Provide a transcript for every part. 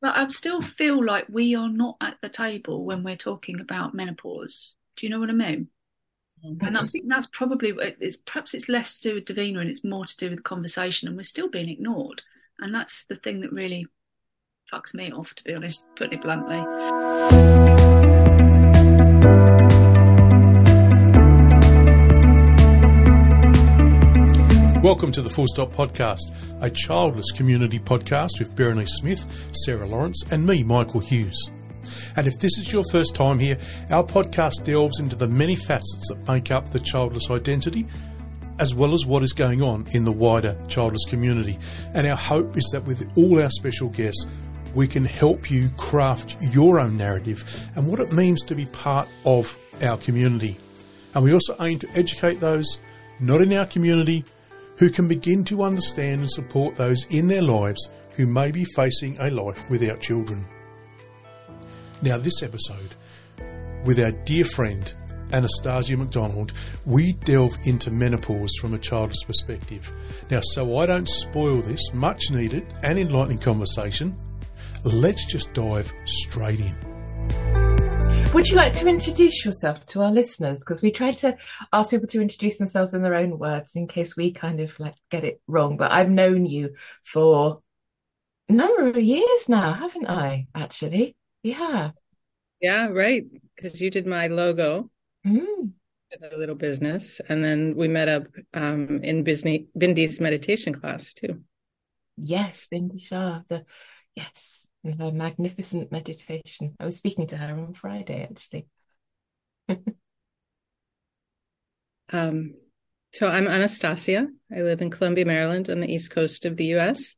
but I still feel like we are not at the table when we're talking about menopause. Do you know what I mean? Mm-hmm. And I think that's probably it's perhaps it's less to do with Davina and it's more to do with the conversation, and we're still being ignored. And that's the thing that really fucks me off, to be honest, putting it bluntly. Welcome to the Full Stop Podcast, a childless community podcast with Berenice Smith, Sarah Lawrence, and me, Michael Hughes. And if this is your first time here, our podcast delves into the many facets that make up the childless identity, as well as what is going on in the wider childless community. And our hope is that with all our special guests, we can help you craft your own narrative and what it means to be part of our community. And we also aim to educate those not in our community who can begin to understand and support those in their lives who may be facing a life without children. Now, this episode, with our dear friend Anastasia MacDonald, we delve into menopause from a childless perspective. Now, so I don't spoil this much needed and enlightening conversation, let's just dive straight in. Would you like to introduce yourself to our listeners? Because we try to ask people to introduce themselves in their own words in case we kind of like get it wrong. But I've known you for a number of years now, haven't I? Actually, yeah. Yeah, right. Because you did my logo. Mm. With a little business, and then we met up um, in Bisney, Bindi's meditation class too. Yes, Bindi Shah. The yes, her magnificent meditation. I was speaking to her on Friday, actually. um, so I'm Anastasia. I live in Columbia, Maryland, on the east coast of the U.S.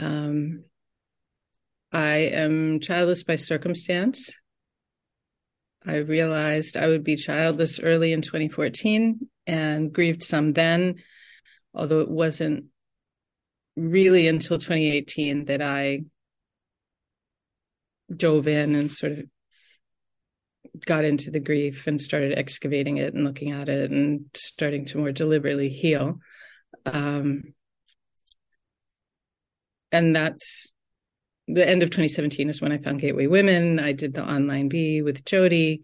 Um, I am childless by circumstance. I realized I would be childless early in 2014 and grieved some then, although it wasn't really until 2018 that I dove in and sort of got into the grief and started excavating it and looking at it and starting to more deliberately heal. Um, and that's the end of 2017 is when I found Gateway Women. I did the online B with Jody.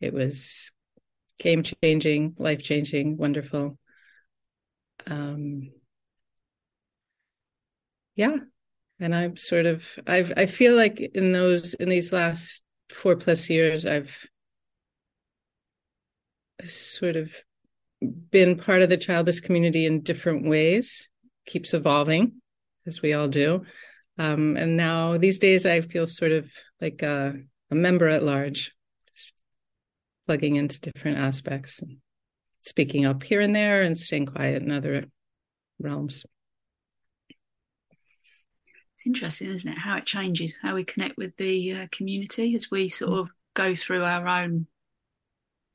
It was game changing, life changing, wonderful. Um, yeah, and i'm sort of i've i feel like in those in these last four plus years i've sort of been part of the childless community in different ways. Keeps evolving as we all do. Um, and now these days i feel sort of like a, a member at large. Plugging into different aspects and speaking up here and there and staying quiet in other realms it's interesting, isn't it? How it changes, how we connect with the uh, community as we sort of go through our own.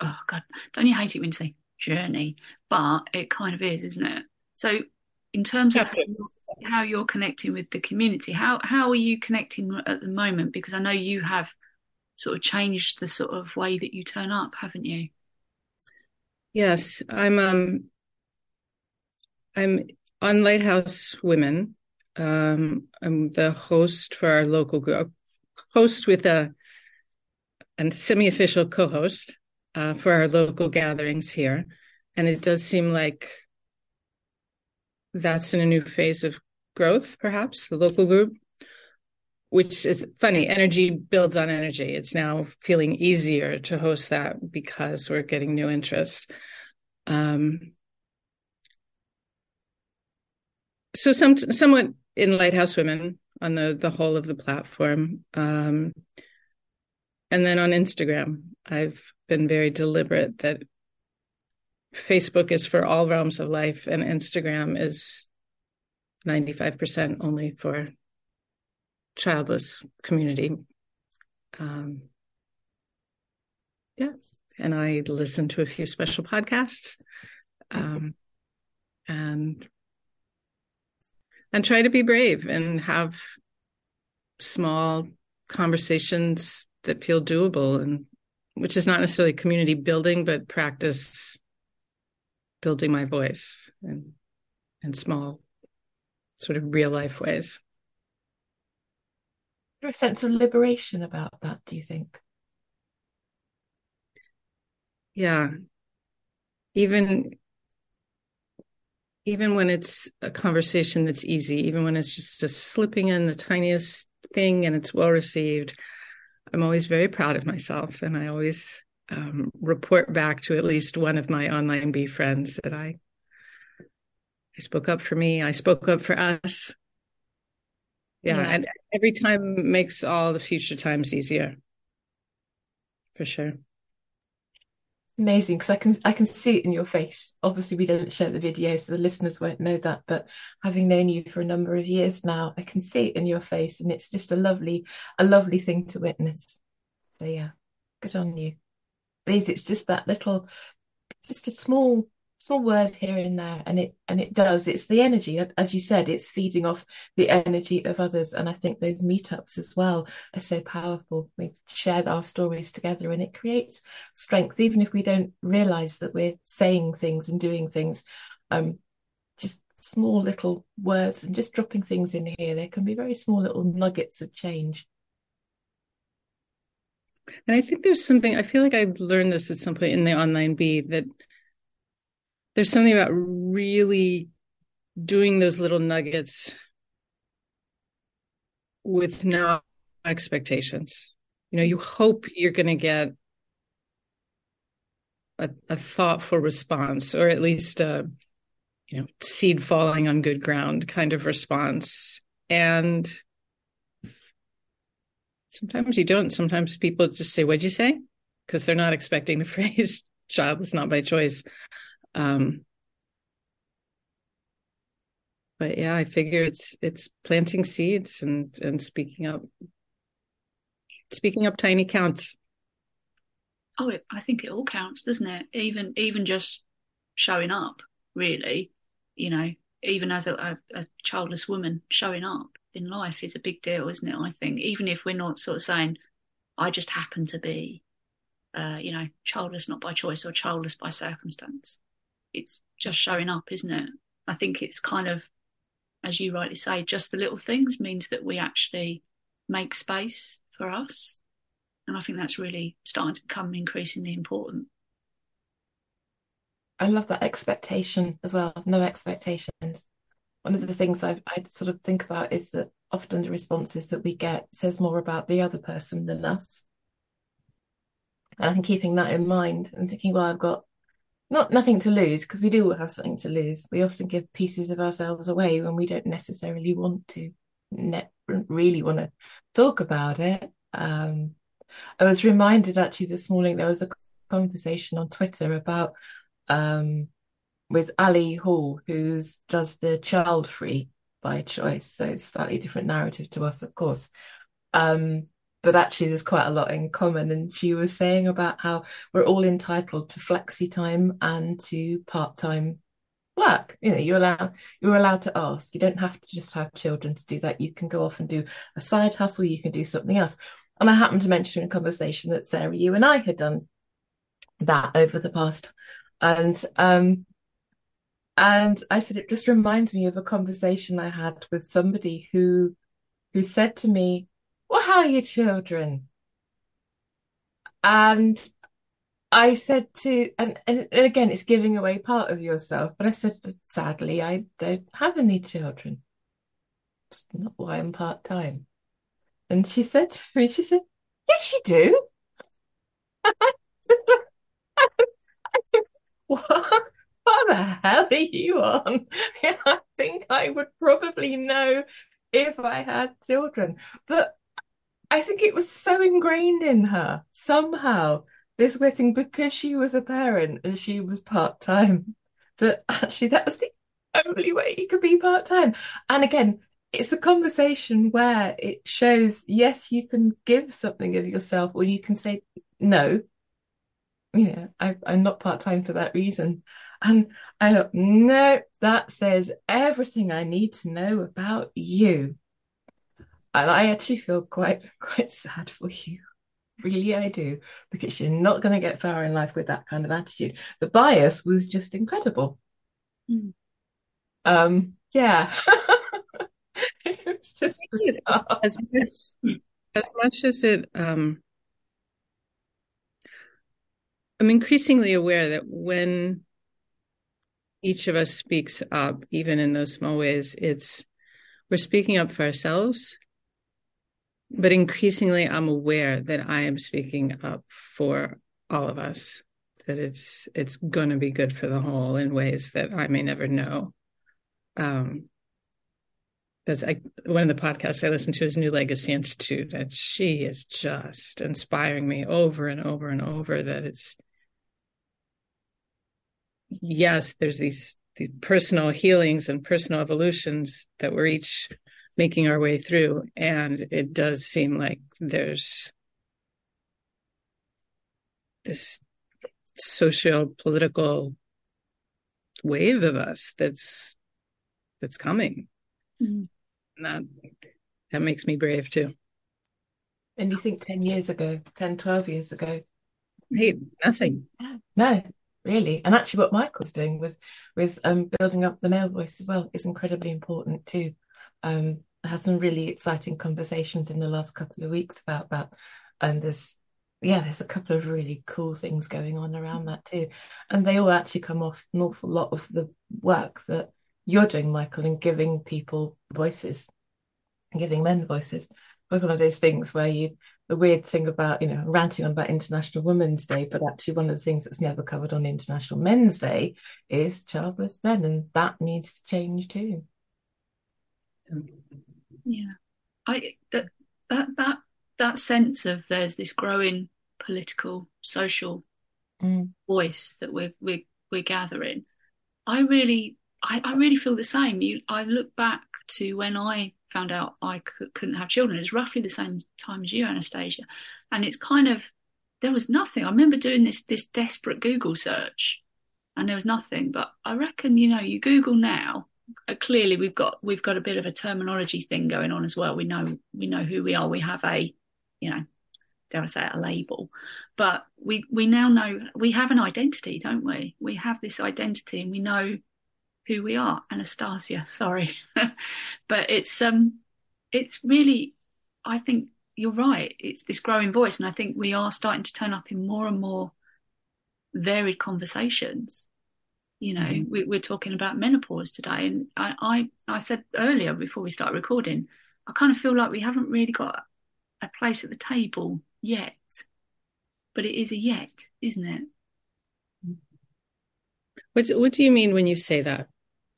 Oh God, don't you hate it when you say journey? But it kind of is, isn't it? So, in terms of how you're connecting with the community, how how are you connecting at the moment? Because I know you have sort of changed the sort of way that you turn up, haven't you? Yes, I'm. Um, I'm on Lighthouse Women, um, I'm the host for our local group, host with a, a semi-official co-host uh, for our local gatherings here, and it does seem like that's in a new phase of growth, perhaps the local group, which is funny. Energy builds on energy. It's now feeling easier to host that because we're getting new interest. Um, so some somewhat in Lighthouse Women on the the whole of the platform. Um, and then on Instagram, I've been very deliberate that Facebook is for all realms of life, and Instagram is 95% only for childless community. Um, yeah. And I listen to a few special podcasts. Um, and and try to be brave and have small conversations that feel doable and which is not necessarily community building but practice building my voice and in small sort of real life ways there a sense of liberation about that, do you think? Yeah. Even even when it's a conversation that's easy, even when it's just a slipping in the tiniest thing and it's well received, I'm always very proud of myself. And I always um, report back to at least one of my online bee friends that I I spoke up for me, I spoke up for us. Yeah, yeah. and every time makes all the future times easier. For sure amazing because I can I can see it in your face. Obviously, we don't share the video, so the listeners won't know that. But having known you for a number of years now, I can see it in your face, and it's just a lovely, a lovely thing to witness. So yeah, good on you. Please, it's just that little, just a small small word here and there and it and it does. It's the energy as you said it's feeding off the energy of others and i think those meetups as well are so powerful. We share our stories together and it creates strength. Even if we don't realize that we're saying things and doing things um just small little words and just dropping things in here there can be very small little nuggets of change. And i think there's something i feel like i learned this at some point in the online bee that there's something about really doing those little nuggets with no expectations. You know, you hope you're going to get a, a, thoughtful response, or at least a, you know, seed falling on good ground kind of response. And sometimes you don't. Sometimes people just say, What'd you say? Because they're not expecting the phrase, childless not by choice. Um, but yeah, I figure it's it's planting seeds and and speaking up, speaking up tiny counts. Oh, it, I think it all counts, doesn't it? Even even just showing up, really, you know, even as a, a, a childless woman, showing up in life is a big deal, isn't it? I think even if we're not sort of saying, "I just happen to be," uh, you know, childless not by choice or childless by circumstance it's just showing up, isn't it? I think it's kind of, as you rightly say, just the little things means that we actually make space for us. And I think that's really starting to become increasingly important. I love that expectation as well. No expectations. One of the things I, sort of think about is that often the responses that we get says more about the other person than us. And I think keeping that in mind and thinking, well, I've got not nothing to lose because we do have something to lose. We often give pieces of ourselves away when we don't necessarily want to, ne- really want to talk about it. Um, I was reminded actually this morning there was a conversation on Twitter about um, with Ali Hall, who does the child free by choice, so it's slightly different narrative to us, of course. Um, but actually there's quite a lot in common. And she was saying about how we're all entitled to flexi time and to part time work. You know, you're allowed you're allowed to ask. You don't have to just have children to do that. You can go off and do a side hustle. You can do something else. And I happened to mention in a conversation that Sarah, you and I had done that over the past, and um, and I said it just reminds me of a conversation I had with somebody who who said to me, well, how are your children? And I said to, and, and again, it's giving away part of yourself, but I said, sadly, I don't have any children. It's not why I'm part time. And she said to me, she said, yes, you do. what? What the hell are you on? I think I would probably know if I had children. But I think it was so ingrained in her somehow, this weird thing, because she was a parent and she was part time, that actually that was the only way you could be part time. And again, it's a conversation where it shows yes, you can give something of yourself, or you can say no. You know, I, I'm not part time for that reason. And I thought, no, that says everything I need to know about you and I actually feel quite quite sad for you. Really, I do, because you're not going to get far in life with that kind of attitude. The bias was just incredible. Mm. Um, yeah, it's just as much, as much as it um i'm increasingly aware that when each of us speaks up even in those small ways it's we're speaking up for ourselves but increasingly i'm aware that i am speaking up for all of us that it's it's going to be good for the whole in ways that i may never know. Um that's I, one of the podcasts I listen to is New Legacy Institute, and she is just inspiring me over and over and over that it's yes, there's these these personal healings and personal evolutions that we're each making our way through, and it does seem like there's this socio political wave of us that's that's coming. Mm-hmm that that makes me brave too. And you think 10 years ago, 10, 12 years ago? Hey, nothing. No, really. And actually what Michael's doing with with um, building up the male voice as well is incredibly important too. Um, had some really exciting conversations in the last couple of weeks about that. And there's yeah, there's a couple of really cool things going on around that too. And they all actually come off an awful lot of the work that you're doing, Michael, in giving people voices, giving men voices. It was one of those things where you, the weird thing about, you know, ranting on about International Women's Day, but actually one of the things that's never covered on International Men's Day is childless men, and that needs to change too. Yeah, I that that that that sense of there's this growing political, social mm. voice that we're we're we're gathering. I really I, I really feel the same. You, I look back to when I found out I could, couldn't have children. It was roughly the same time as you, Anastasia, and it's kind of there was nothing. I remember doing this this desperate Google search, and there was nothing. But I reckon you know you Google now. Uh, clearly, we've got we've got a bit of a terminology thing going on as well. We know we know who we are. We have a you know dare I say it, a label. But we we now know we have an identity, don't we? We have this identity, and we know who we are. Anastasia, sorry, but it's um, it's really, I think you're right. It's this growing voice, and I think we are starting to turn up in more and more varied conversations. You know, mm-hmm. we, are talking about menopause today, and I, I, I said earlier before we start recording, I kind of feel like we haven't really got a place at the table yet, but it is a yet, isn't it? What What do you mean when you say that?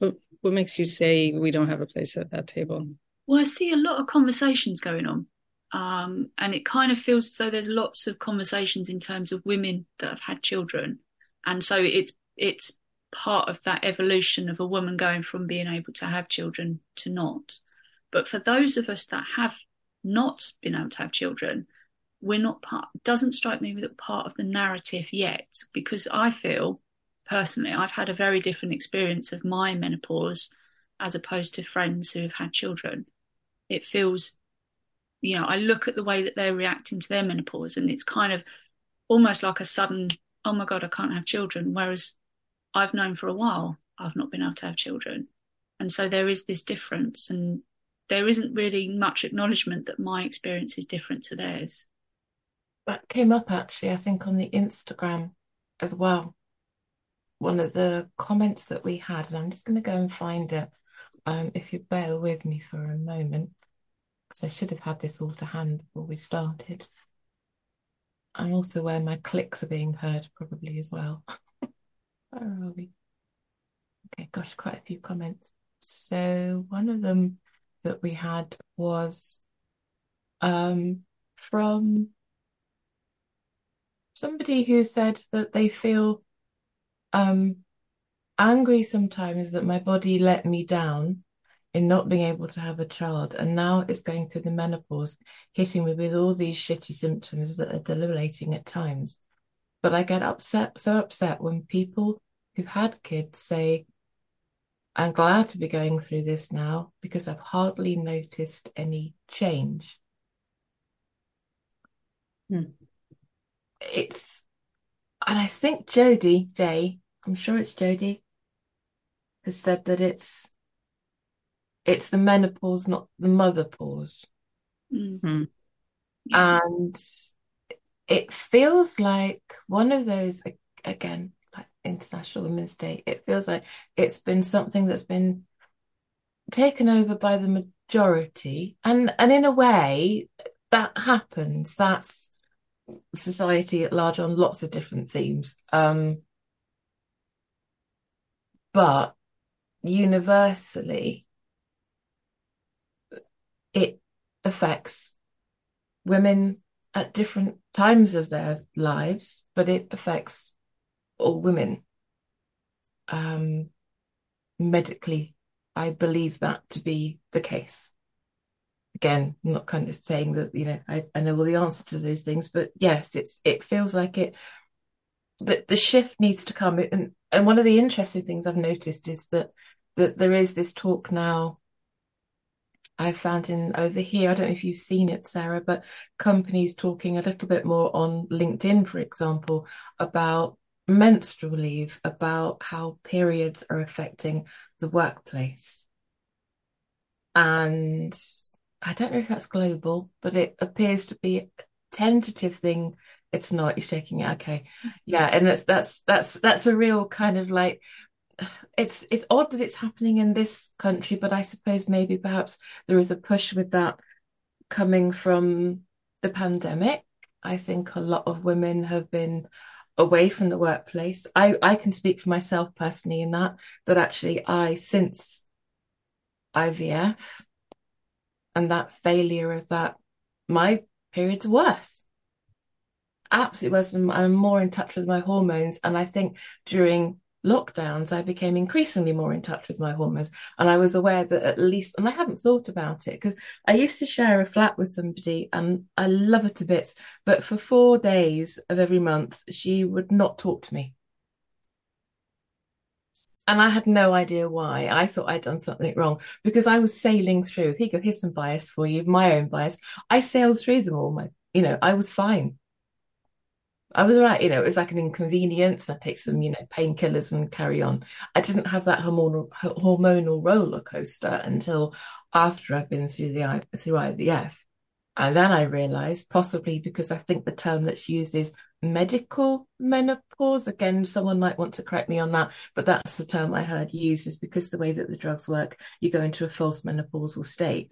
what what makes you say we don't have a place at that table? Well, I see a lot of conversations going on. Um, and it kind of feels so there's lots of conversations in terms of women that have had children. And so it's it's part of that evolution of a woman going from being able to have children to not. But for those of us that have not been able to have children, we're not part doesn't strike me that part of the narrative yet because I feel personally, I've had a very different experience of my menopause as opposed to friends who have had children. It feels, you know, I look at the way that they're reacting to their menopause and it's kind of almost like a sudden, oh my God, I can't have children. Whereas I've known for a while I've not been able to have children. And so there is this difference and there isn't really much acknowledgement that my experience is different to theirs. That came up actually, I think, on the Instagram as well one of the comments that we had, and I'm just going to go and find it. Um, if you bear with me for a moment, because I should have had this all to hand before we started. I'm also where my clicks are being heard, probably as well. where are we? Okay, gosh, quite a few comments. So one of them that we had was um, from somebody who said that they feel um angry sometimes that my body let me down in not being able to have a child and now it's going through the menopause hitting me with all these shitty symptoms that are debilitating at times but i get upset so upset when people who've had kids say i'm glad to be going through this now because i've hardly noticed any change hmm. it's and i think jody day I'm sure it's Jody, has said that it's it's the menopause, not the mother pause. Mm-hmm. yeah. and it feels like one of those again like international women's day it feels like it's been something that's been taken over by the majority. And and in a way that happens. That's society at large on lots of different themes. Um but universally it affects women at different times of their lives, but it affects all women. Um, medically, I believe that to be the case. Again, I'm not kind of saying that you know I, I know all the answers to those things, but yes, it's it feels like it that the shift needs to come. And and one of the interesting things I've noticed is that that there is this talk now I've found in over here, I don't know if you've seen it, Sarah, but companies talking a little bit more on LinkedIn, for example, about menstrual leave, about how periods are affecting the workplace. And I don't know if that's global, but it appears to be a tentative thing. It's not, you're shaking it. Okay. Mm. Yeah. And that's, that's, that's, that's a real kind of like it's it's odd that it's happening in this country, but I suppose maybe perhaps there is a push with that coming from the pandemic. I think a lot of women have been away from the workplace. I, I can speak for myself personally in that, that actually I, since IVF and that failure of that, my period's worse. Absolutely worse. I'm more in touch with my hormones. And I think during lockdowns, I became increasingly more in touch with my hormones. And I was aware that at least, and I hadn't thought about it because I used to share a flat with somebody and I love her to bits. But for four days of every month, she would not talk to me. And I had no idea why. I thought I'd done something wrong because I was sailing through. Here, here's some bias for you, my own bias. I sailed through them all. My, you know, I was fine. I was right, you know, it was like an inconvenience. I take some, you know, painkillers and carry on. I didn't have that hormonal hormonal roller coaster until after I've been through the through IVF, and then I realised, possibly because I think the term that's used is medical menopause. Again, someone might want to correct me on that, but that's the term I heard used, is because the way that the drugs work, you go into a false menopausal state.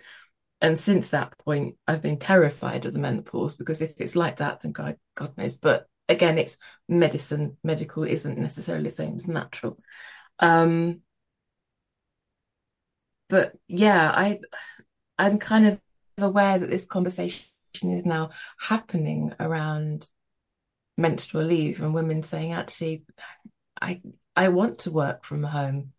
And since that point, I've been terrified of the menopause because if it's like that, then God, God knows. But again, it's medicine. Medical isn't necessarily the same as natural. Um, but yeah, I I'm kind of aware that this conversation is now happening around menstrual leave and women saying, actually, I I want to work from home.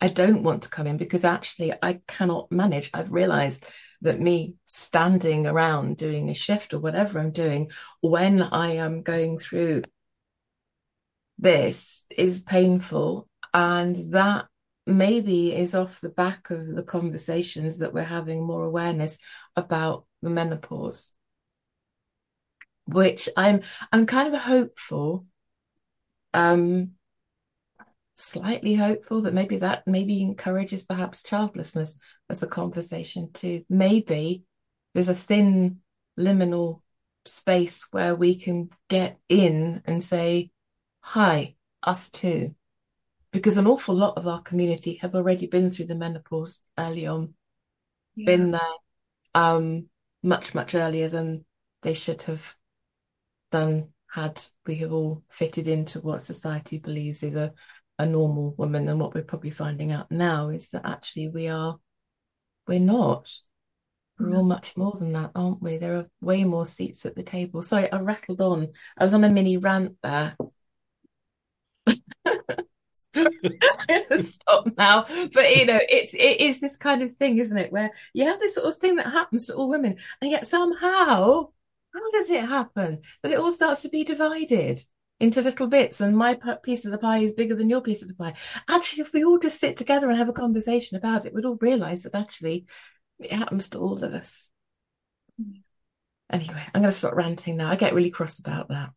I don't want to come in because actually I cannot manage. I've realized that me standing around doing a shift or whatever I'm doing when I am going through this is painful. And that maybe is off the back of the conversations that we're having more awareness about the menopause which i'm i'm kind of hopeful um slightly hopeful that maybe that maybe encourages perhaps childlessness as a conversation too. Maybe there's a thin liminal space where we can get in and say, hi, us too. Because an awful lot of our community have already been through the menopause early on, yeah. been there um, much, much earlier than they should have done had we have all fitted into what society believes is a a normal woman and what we're probably finding out now is that actually we are we're not. We're all mm. much more than that aren't we? There are way more seats at the table. Sorry i rattled on. I was on a mini rant there. Stop now. But you know it's it is this kind of thing isn't it where you have this sort of thing that happens to all women and yet somehow how does it happen that it all starts to be divided into little bits and my piece of the pie is bigger than your piece of the pie. Actually, if we all just sit together and have a conversation about it, we'd all realize that actually it happens to all of us. Anyway, I'm going to stop ranting now. I get really cross about that.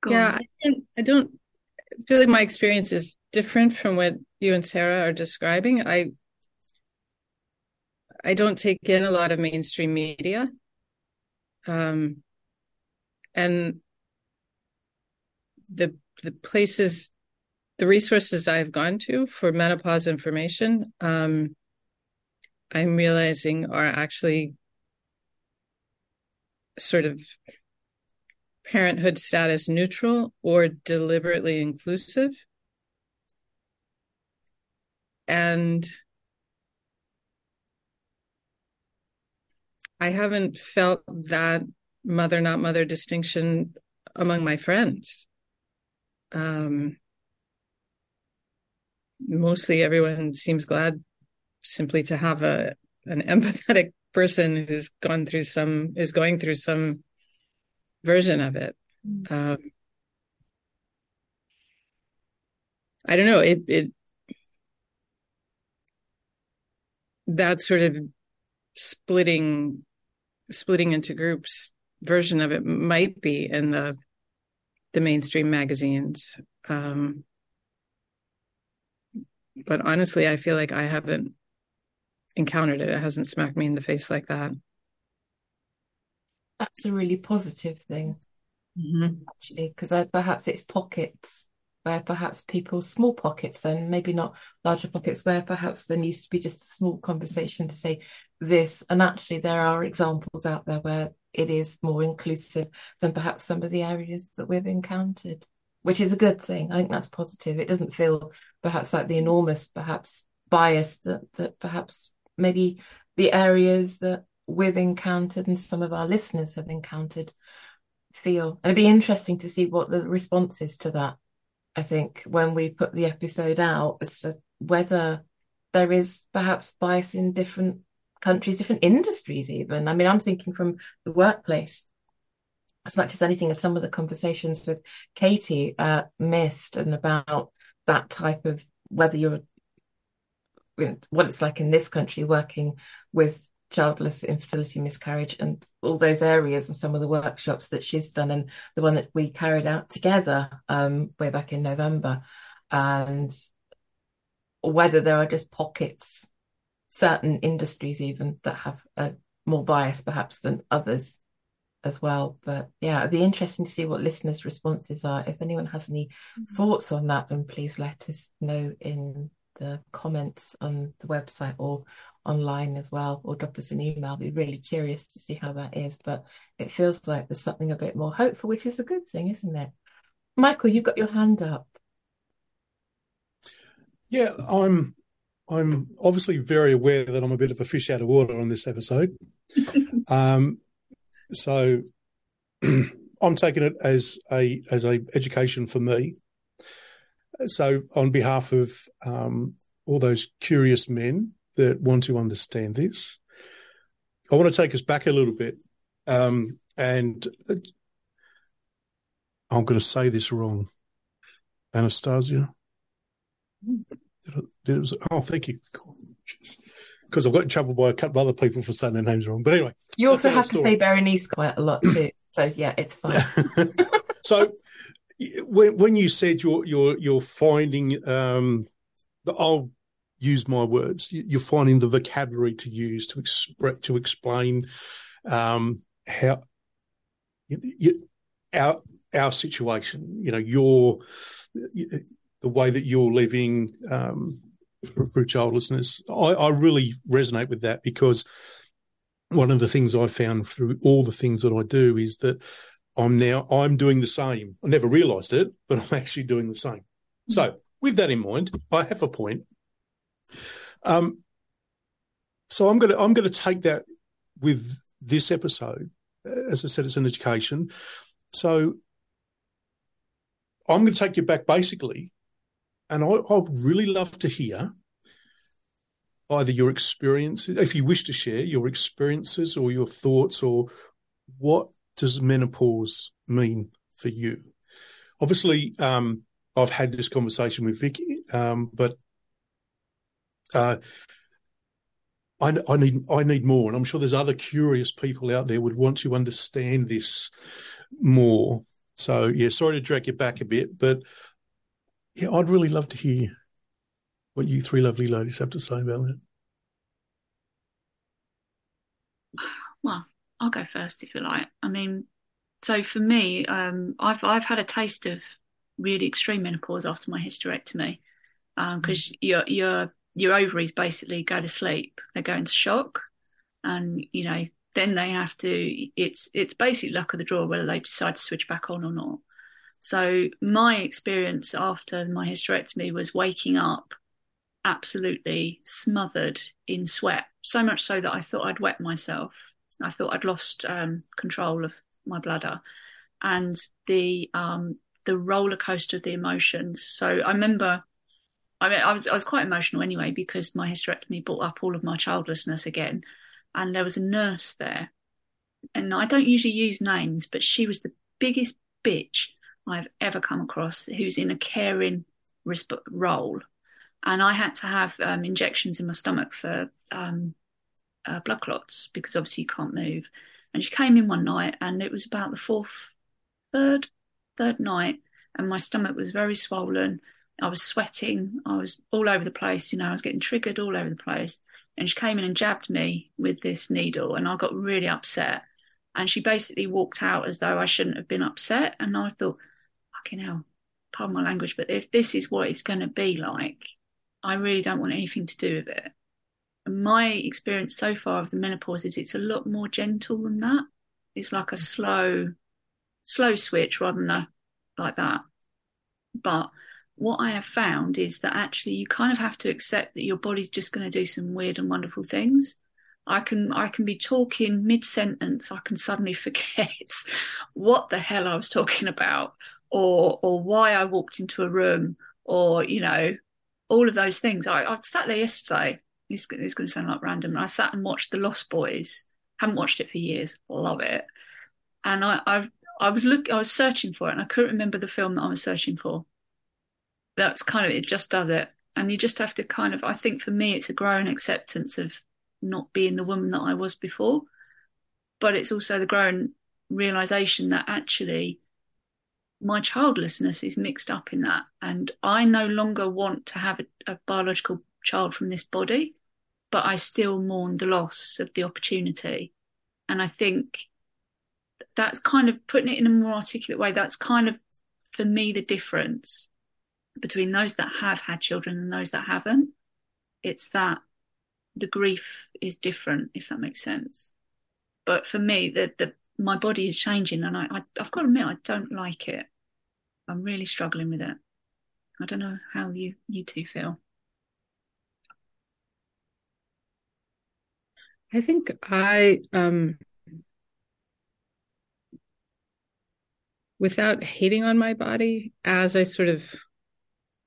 Go yeah, I don't, I don't feel like my experience is different from what you and Sarah are describing. I I don't take in a lot of mainstream media. Um, and the the places, the resources I've gone to for menopause information, um, I'm realizing are actually sort of parenthood status neutral or deliberately inclusive. And I haven't felt that mother not mother distinction among my friends. Um, mostly everyone seems glad simply to have a an empathetic person who's gone through some is going through some version of it. Um, I don't know. It it that sort of splitting splitting into groups version of it might be in the the mainstream magazines. Um, but honestly, I feel like I haven't encountered it. It hasn't smacked me in the face like that. That's a really positive thing, mm-hmm. actually, because perhaps it's pockets where perhaps people, small pockets, then maybe not larger pockets, where perhaps there needs to be just a small conversation to say this. And actually, there are examples out there where it is more inclusive than perhaps some of the areas that we've encountered, which is a good thing. I think that's positive. It doesn't feel perhaps like the enormous, perhaps bias that that perhaps maybe the areas that we've encountered and some of our listeners have encountered feel. And it'd be interesting to see what the response is to that. I think when we put the episode out as to whether there is perhaps bias in different countries, different industries, even. I mean, I'm thinking from the workplace as much as anything as some of the conversations with Katie uh, missed and about that type of whether you're what it's like in this country working with childless infertility miscarriage and all those areas and some of the workshops that she's done and the one that we carried out together um, way back in november and whether there are just pockets certain industries even that have a more bias perhaps than others as well but yeah it'd be interesting to see what listeners responses are if anyone has any mm-hmm. thoughts on that then please let us know in the comments on the website or online as well, or drop us an email. I'll be really curious to see how that is. But it feels like there's something a bit more hopeful, which is a good thing, isn't it? Michael, you've got your hand up. Yeah, I'm I'm obviously very aware that I'm a bit of a fish out of water on this episode. um, so I'm taking it as a as a education for me so, on behalf of um, all those curious men that want to understand this, I want to take us back a little bit. Um, and I'm going to say this wrong. Anastasia? Did it, it, oh, thank you. Because I've got in trouble by a couple of other people for saying their names wrong. But anyway. You also have to say Berenice quite a lot too. So, yeah, it's fine. so, when, when you said you're you're you're finding um, I'll use my words. You're finding the vocabulary to use to express to explain um, how you, you, our our situation. You know, your the way that you're living um, through childlessness. I, I really resonate with that because one of the things I found through all the things that I do is that I'm now I'm doing the same. I never realised it, but I'm actually doing the same. So with that in mind, I have a point. Um, so I'm gonna I'm gonna take that with this episode. As I said, it's an education. So I'm going to take you back basically, and I, I'd really love to hear either your experiences, if you wish to share your experiences or your thoughts or what does menopause mean for you? Obviously, um, I've had this conversation with Vicky, um, but uh, I, I, need I need more, and I'm sure there's other curious people out there would want to understand this more. So yeah, sorry to drag you back a bit, but yeah, I'd really love to hear what you three lovely ladies have to say about that. Well, I'll go first if you like. I mean, so for me, um, I've I've had a taste of really extreme menopause after my hysterectomy because um, your your your ovaries basically go to sleep. They go into shock, and you know then they have to. It's it's basically luck of the draw whether they decide to switch back on or not. So my experience after my hysterectomy was waking up absolutely smothered in sweat, so much so that I thought I'd wet myself. I thought I'd lost um, control of my bladder, and the um, the roller coaster of the emotions. So I remember, I mean, I was I was quite emotional anyway because my hysterectomy brought up all of my childlessness again, and there was a nurse there, and I don't usually use names, but she was the biggest bitch I've ever come across who's in a caring role. And I had to have um, injections in my stomach for um, uh, blood clots because obviously you can't move. And she came in one night and it was about the fourth, third, third night. And my stomach was very swollen. I was sweating. I was all over the place. You know, I was getting triggered all over the place. And she came in and jabbed me with this needle. And I got really upset. And she basically walked out as though I shouldn't have been upset. And I thought, fucking hell, pardon my language, but if this is what it's going to be like, I really don't want anything to do with it. And my experience so far of the menopause is it's a lot more gentle than that. It's like a mm. slow, slow switch rather than a, like that. But what I have found is that actually you kind of have to accept that your body's just going to do some weird and wonderful things. I can I can be talking mid sentence, I can suddenly forget what the hell I was talking about, or or why I walked into a room or you know all of those things. I, I sat there yesterday. It's, it's going to sound like random. I sat and watched The Lost Boys. Haven't watched it for years. Love it. And I I, I was look I was searching for it and I couldn't remember the film that I was searching for. That's kind of it. Just does it. And you just have to kind of. I think for me, it's a growing acceptance of not being the woman that I was before, but it's also the growing realization that actually my childlessness is mixed up in that. And I no longer want to have a, a biological child from this body, but I still mourn the loss of the opportunity. And I think that's kind of putting it in a more articulate way. That's kind of, for me, the difference between those that have had children and those that haven't. It's that the grief is different, if that makes sense. But for me, the, the my body is changing, and I, I I've got to admit I don't like it. I'm really struggling with it. I don't know how you you two feel. I think I um without hating on my body as I sort of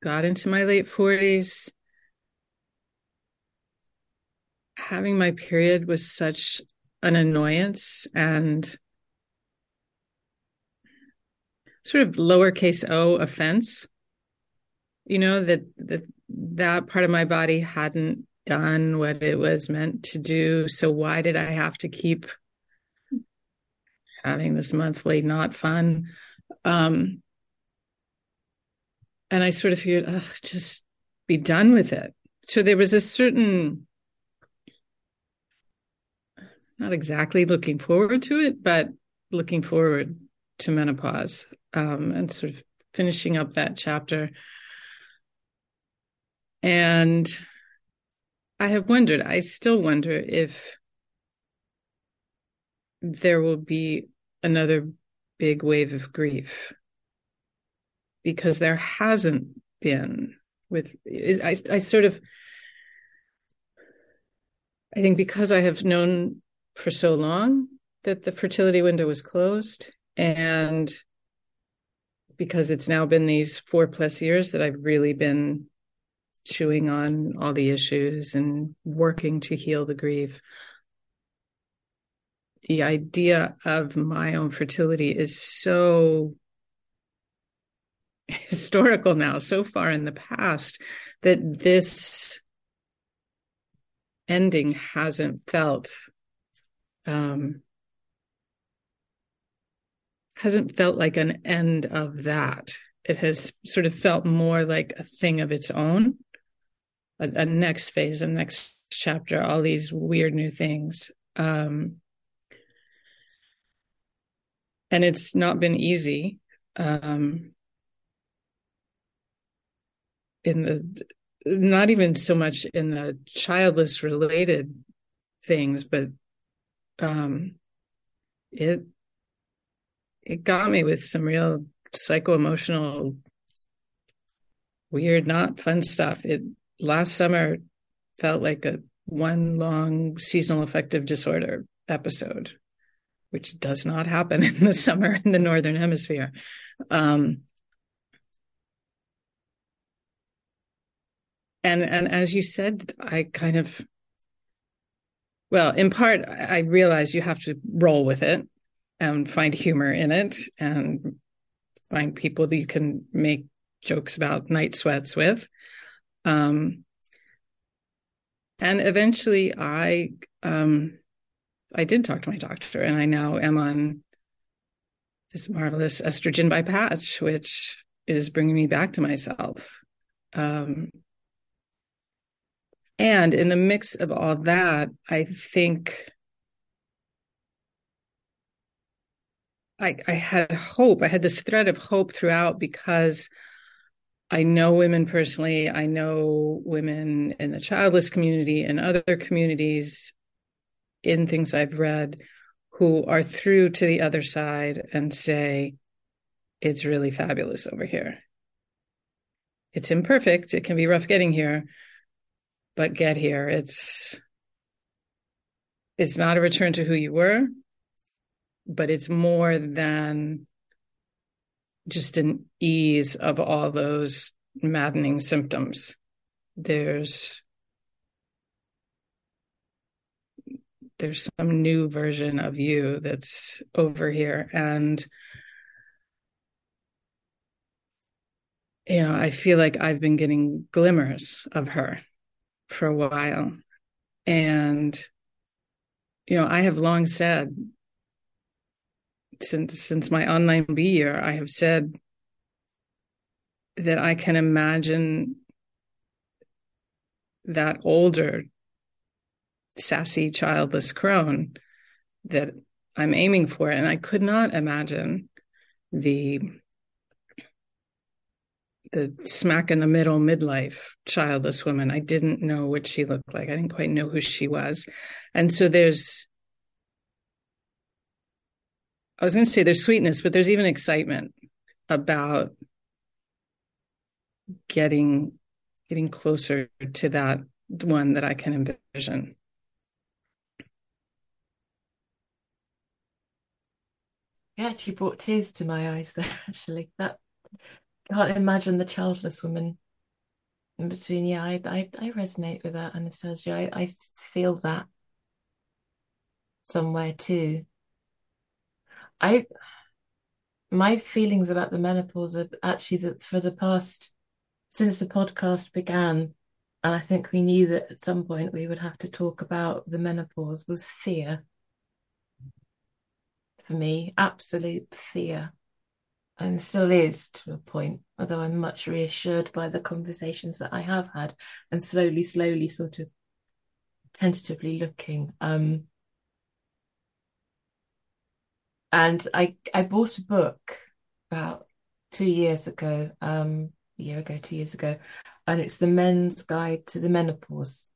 got into my late 40s having my period was such an annoyance and sort of lowercase o offense you know that that that part of my body hadn't done what it was meant to do. So why did i have to keep having this monthly not fun? Um and i sort of figured just be done with it. So there was a certain not exactly looking forward to it but looking forward to menopause um, and sort of finishing up that chapter. And I have wondered, I still wonder if there will be another big wave of grief because there hasn't been with I, I sort of I think because I have known for so long that the fertility window was closed and because it's now been these four plus years that I've really been chewing on all the issues and working to heal the grief. The idea of my own fertility is so historical now, so far in the past, that this ending hasn't felt um, hasn't felt like an end of that. It has sort of felt more like a thing of its own, a, a next phase, a next chapter, all these weird new things. Um, and it's not been easy. Um, in the not even so much in the childless related things, but um, it it got me with some real psycho emotional weird, not fun stuff. It last summer felt like a one long seasonal affective disorder episode, which does not happen in the summer in the northern hemisphere. Um, and and as you said, I kind of well, in part, I realize you have to roll with it and find humor in it and find people that you can make jokes about night sweats with. Um, and eventually I, um, I did talk to my doctor and I now am on this marvelous estrogen by patch, which is bringing me back to myself. Um, and in the mix of all that, I think I, I had hope. I had this thread of hope throughout because I know women personally. I know women in the childless community and other communities in things I've read who are through to the other side and say, it's really fabulous over here. It's imperfect. It can be rough getting here, but get here. It's it's not a return to who you were, but it's more than just an ease of all those maddening symptoms. There's there's some new version of you that's over here and you know i feel like i've been getting glimmers of her for a while and you know i have long said since since my online B year, I have said that I can imagine that older, sassy, childless crone that I'm aiming for, and I could not imagine the the smack in the middle midlife childless woman. I didn't know what she looked like. I didn't quite know who she was, and so there's I was going to say there's sweetness, but there's even excitement about getting getting closer to that one that I can envision. Yeah, she brought tears to my eyes there. Actually, that can't imagine the childless woman in between. Yeah, I I, I resonate with that, Anastasia. I, I feel that somewhere too. I my feelings about the menopause are actually that for the past since the podcast began, and I think we knew that at some point we would have to talk about the menopause was fear. For me, absolute fear. And still is to a point, although I'm much reassured by the conversations that I have had and slowly, slowly sort of tentatively looking. Um, and I I bought a book about two years ago, um, a year ago, two years ago, and it's the Men's Guide to the Menopause.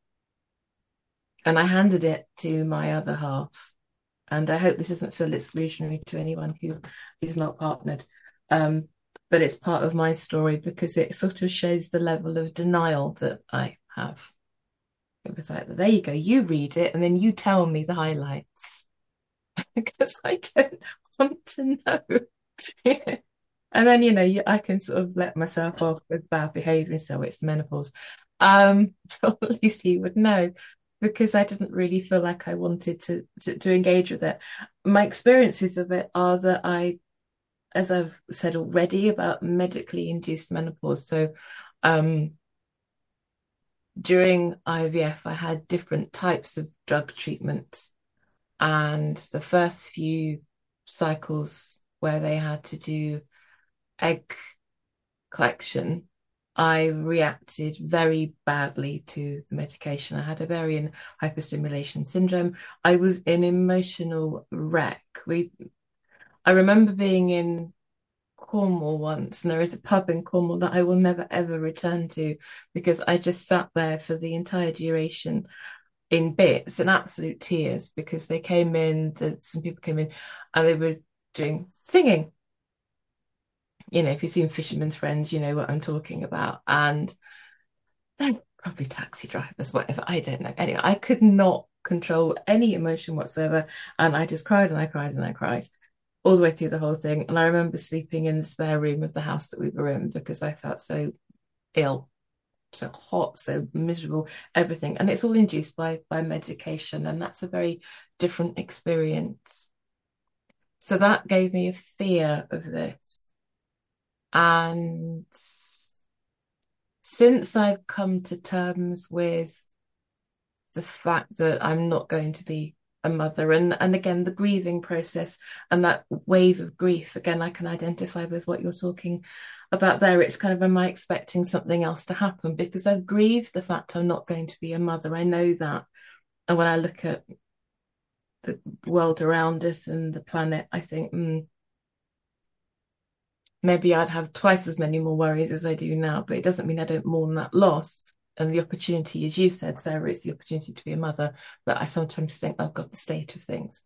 And I handed it to my other half, and I hope this doesn't feel exclusionary to anyone who is not partnered. Um, but it's part of my story because it sort of shows the level of denial that I have. It was like, there you go, you read it, and then you tell me the highlights because I don't want to know. and then, you know, I can sort of let myself off with bad behavior. So it's menopause. Um, at least he would know because I didn't really feel like I wanted to, to, to engage with it. My experiences of it are that I, as I've said already about medically induced menopause. So, um, during IVF, I had different types of drug treatments and the first few cycles where they had to do egg collection, I reacted very badly to the medication. I had ovarian hyperstimulation syndrome. I was an emotional wreck. We, I remember being in Cornwall once, and there is a pub in Cornwall that I will never ever return to because I just sat there for the entire duration in bits and absolute tears because they came in, that some people came in and they were doing singing. You know, if you've seen Fisherman's Friends, you know what I'm talking about. And they're probably taxi drivers, whatever. I don't know. Anyway, I could not control any emotion whatsoever. And I just cried and I cried and I cried all the way through the whole thing. And I remember sleeping in the spare room of the house that we were in because I felt so ill, so hot, so miserable, everything. And it's all induced by by medication, and that's a very different experience. So that gave me a fear of this. And since I've come to terms with the fact that I'm not going to be a mother and and again the grieving process and that wave of grief again i can identify with what you're talking about there it's kind of am i expecting something else to happen because i've grieved the fact i'm not going to be a mother i know that and when i look at the world around us and the planet i think mm, maybe i'd have twice as many more worries as i do now but it doesn't mean i don't mourn that loss and the opportunity, as you said, Sarah, is the opportunity to be a mother. But I sometimes think I've got the state of things.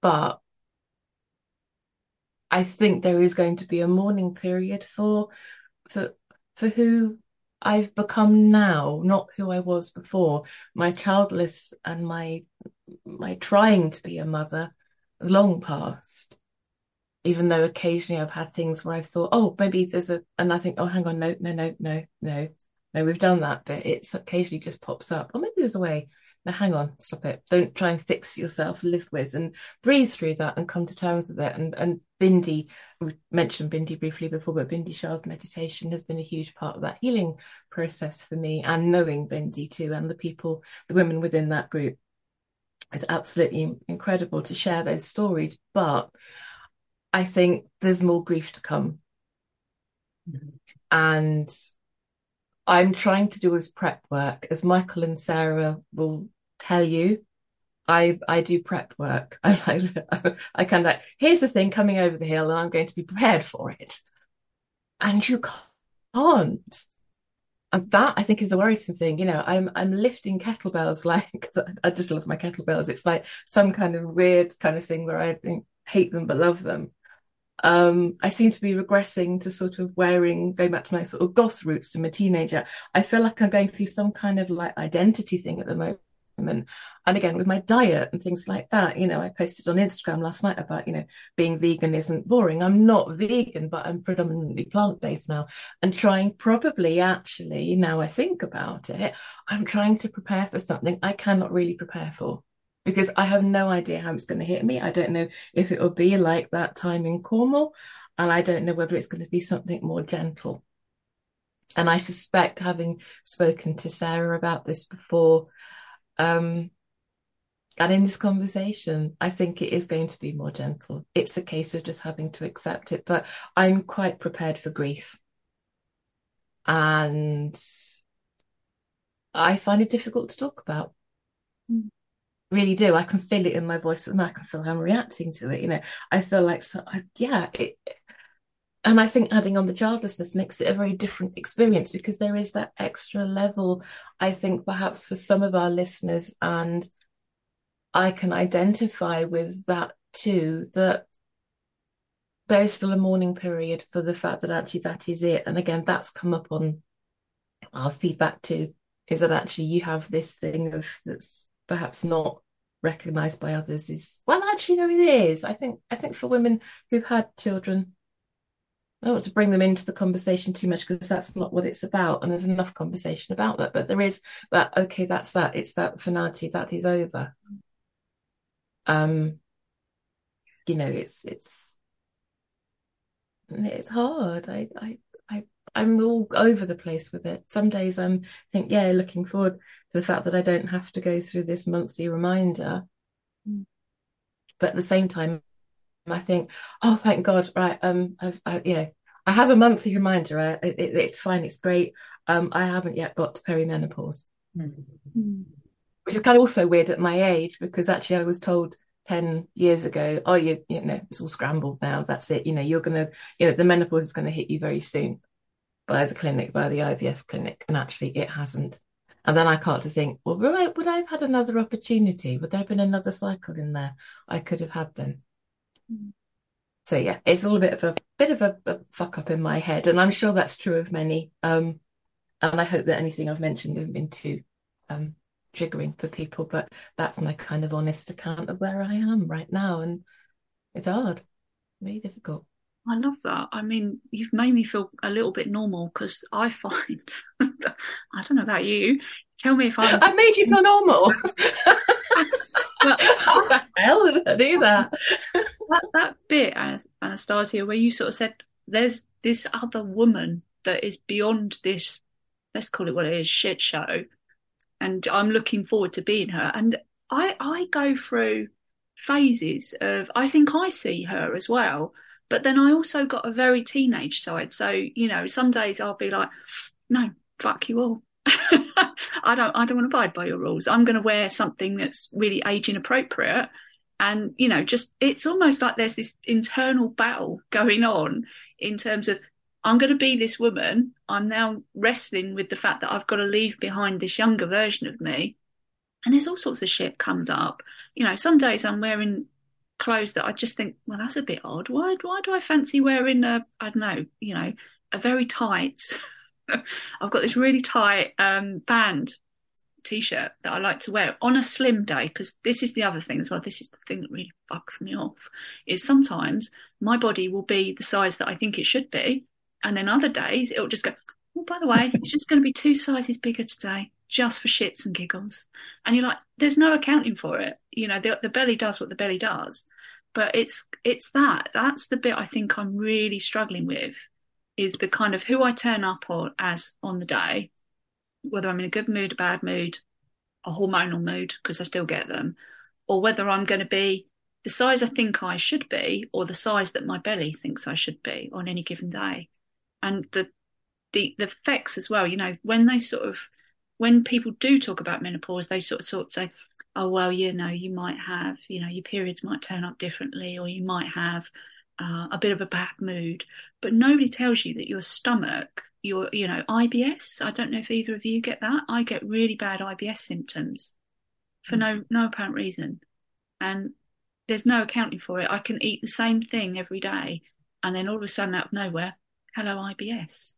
But I think there is going to be a mourning period for for for who I've become now, not who I was before. My childless and my my trying to be a mother long past even though occasionally I've had things where I've thought, oh, maybe there's a, and I think, oh, hang on, no, no, no, no, no, no, we've done that, but it's occasionally just pops up. Or maybe there's a way. Now, hang on, stop it. Don't try and fix yourself, live with, and breathe through that and come to terms with it. And and Bindi, we mentioned Bindi briefly before, but Bindi Shah's meditation has been a huge part of that healing process for me, and knowing Bindi too, and the people, the women within that group. It's absolutely incredible to share those stories, but I think there's more grief to come. Mm-hmm. And I'm trying to do as prep work, as Michael and Sarah will tell you. I I do prep work. I I, I kind of like here's the thing coming over the hill, and I'm going to be prepared for it. And you can't. And that I think is the worrisome thing. You know, I'm I'm lifting kettlebells like I just love my kettlebells. It's like some kind of weird kind of thing where I hate them but love them um, I seem to be regressing to sort of wearing, going back to my sort of goth roots to my teenager. I feel like I'm going through some kind of like identity thing at the moment. And again, with my diet and things like that, you know, I posted on Instagram last night about, you know, being vegan isn't boring. I'm not vegan, but I'm predominantly plant based now and trying probably actually, now I think about it, I'm trying to prepare for something I cannot really prepare for because I have no idea how it's going to hit me. I don't know if it will be like that time in Cornwall, and I don't know whether it's going to be something more gentle. And I suspect, having spoken to Sarah about this before, um, and in this conversation, I think it is going to be more gentle. It's a case of just having to accept it, but I'm quite prepared for grief. And I find it difficult to talk about. Mm really do. I can feel it in my voice and I can feel how I'm reacting to it. You know, I feel like, so, I, yeah, it, and I think adding on the childlessness makes it a very different experience because there is that extra level, I think, perhaps for some of our listeners, and I can identify with that too, that there is still a mourning period for the fact that actually that is it. And again, that's come up on our feedback too, is that actually you have this thing of that's perhaps not recognized by others is well actually no it is i think i think for women who've had children I don't want to bring them into the conversation too much because that's not what it's about, and there's enough conversation about that. But there is that okay, that's that. It's that finality that is over. Um, you know, it's it's it's hard. I I I I'm all over the place with it. Some days I'm think yeah, looking forward to the fact that I don't have to go through this monthly reminder. Mm. But at the same time, I think, oh, thank God, right? Um, I've, I, you know, I have a monthly reminder. I, it, it's fine. It's great. Um, I haven't yet got to perimenopause, mm. which is kind of also weird at my age because actually I was told 10 years ago, oh, you, you know, it's all scrambled now. That's it. You know, you're going to, you know, the menopause is going to hit you very soon by the clinic, by the IVF clinic. And actually, it hasn't. And then I can't to think, well, would I, would I have had another opportunity? Would there have been another cycle in there I could have had then? Mm. So yeah, it's all a bit of a bit of a, a, fuck up in my head, and I'm sure that's true of many. Um, and I hope that anything I've mentioned hasn't been too um, triggering for people, but that's my kind of honest account of where I am right now, and it's hard, very difficult. I love that. I mean, you've made me feel a little bit normal because I find, I don't know about you. Tell me if I'm. I made you feel normal. but, How the hell did I do that? that that bit, Anastasia, where you sort of said, "There's this other woman that is beyond this. Let's call it what it is, shit show." And I'm looking forward to being her. And I I go through phases of I think I see her as well but then I also got a very teenage side. So, you know, some days I'll be like, no, fuck you all. I don't I don't want to abide by your rules. I'm gonna wear something that's really age inappropriate. And, you know, just it's almost like there's this internal battle going on in terms of I'm going to be this woman. I'm now wrestling with the fact that I've got to leave behind this younger version of me. And there's all sorts of shit comes up. You know, some days I'm wearing clothes that I just think, well, that's a bit odd. Why, why do I fancy wearing a, I don't know, you know, a very tight, I've got this really tight um, band t-shirt that I like to wear on a slim day because this is the other thing as well. This is the thing that really fucks me off is sometimes my body will be the size that I think it should be, and then other days it'll just go. Oh, by the way, it's just going to be two sizes bigger today just for shits and giggles. And you're like, there's no accounting for it. You know, the, the belly does what the belly does. But it's it's that. That's the bit I think I'm really struggling with is the kind of who I turn up on as on the day, whether I'm in a good mood, a bad mood, a hormonal mood, because I still get them, or whether I'm going to be the size I think I should be, or the size that my belly thinks I should be on any given day. And the the the effects as well, you know, when they sort of when people do talk about menopause, they sort of sort of say, "Oh well, you know, you might have, you know, your periods might turn up differently, or you might have uh, a bit of a bad mood." But nobody tells you that your stomach, your, you know, IBS. I don't know if either of you get that. I get really bad IBS symptoms for mm. no no apparent reason, and there's no accounting for it. I can eat the same thing every day, and then all of a sudden, out of nowhere, hello IBS.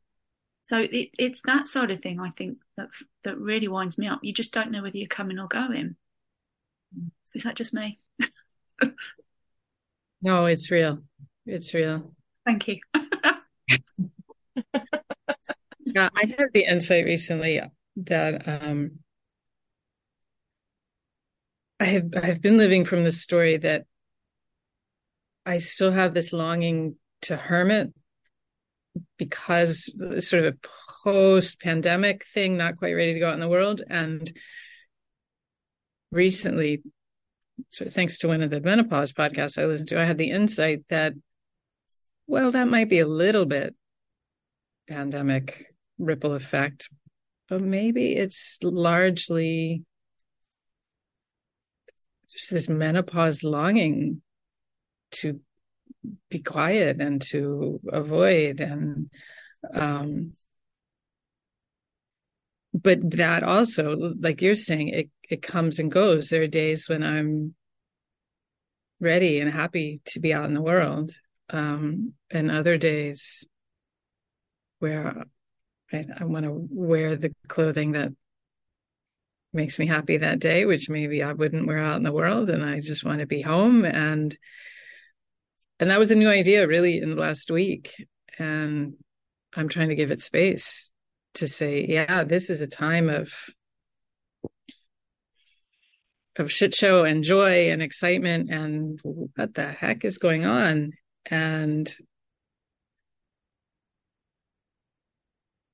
So it, it's that sort of thing I think that that really winds me up. You just don't know whether you're coming or going. Is that just me? no, it's real. It's real. Thank you. yeah, I had the insight recently that um, I have I have been living from the story that I still have this longing to hermit because sort of a post pandemic thing, not quite ready to go out in the world. And recently, sort of thanks to one of the menopause podcasts I listened to, I had the insight that, well, that might be a little bit pandemic ripple effect, but maybe it's largely just this menopause longing to be quiet and to avoid and um but that also like you're saying it it comes and goes. There are days when i'm ready and happy to be out in the world um and other days where I, I want to wear the clothing that makes me happy that day which maybe i wouldn't wear out in the world and i just want to be home and and that was a new idea really in the last week. And i'm trying to give it space to say yeah this is a time of of shit show and joy and excitement and what the heck is going on? And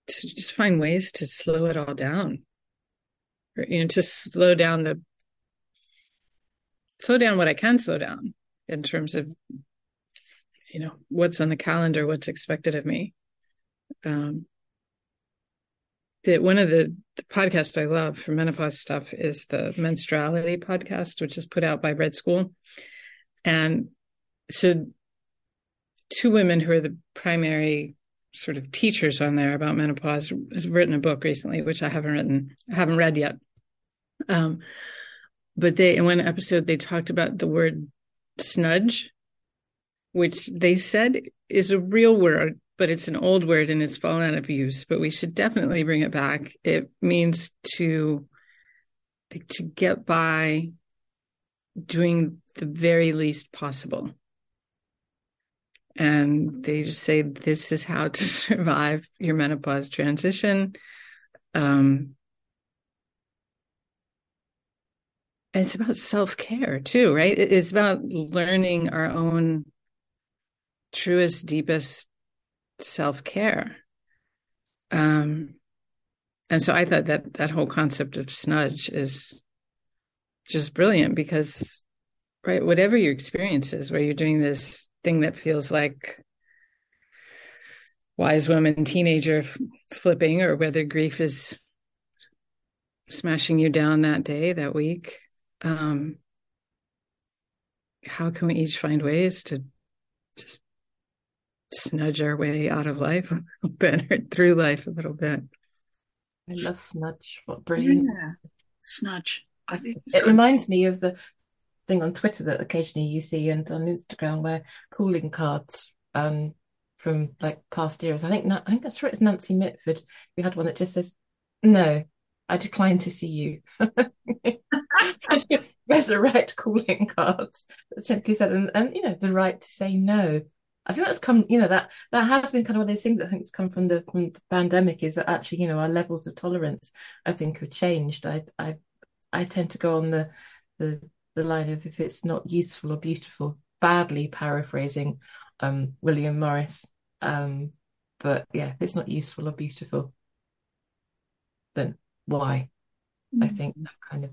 to just find ways to slow it all down. Or, you know to slow down the slow down what i can slow down in terms of you know what's on the calendar what's expected of me um the, one of the, the podcasts I love for menopause stuff is the Menstruality podcast, which is put out by Red School. And so, two women who are the primary sort of teachers on there about menopause has written a book recently, which I haven't written, I haven't read yet. Um, but they in one episode they talked about the word snudge, which they said is a real word, but it's an old word and it's fallen out of use. But we should definitely bring it back. It means to to get by doing the very least possible. And they just say this is how to survive your menopause transition. Um, it's about self care too, right? It's about learning our own truest, deepest self care. Um, and so I thought that that whole concept of snudge is just brilliant because, right, whatever your experience is, where you're doing this thing that feels like wise woman teenager flipping, or whether grief is smashing you down that day, that week, um, how can we each find ways to snudge our way out of life a little bit or through life a little bit? I love snudge. What brilliant. Yeah. Snudge. It reminds me of the thing on Twitter that occasionally you see and on Instagram where calling cards um, from like past eras. I think I think that's right. It's Nancy Mitford who had one that just says, "No, I decline to see you. Resurrect calling cards. Gently said, and, and you know the right to say no. I think that's come, you know, that that has been kind of one of those things that I think has come from the, from the pandemic is that actually, you know, our levels of tolerance, I think, have changed. I I I tend to go on the the the line of if it's not useful or beautiful, badly paraphrasing um, William Morris. Um, but yeah, if it's not useful or beautiful, then why. Mm-hmm. I think I kind of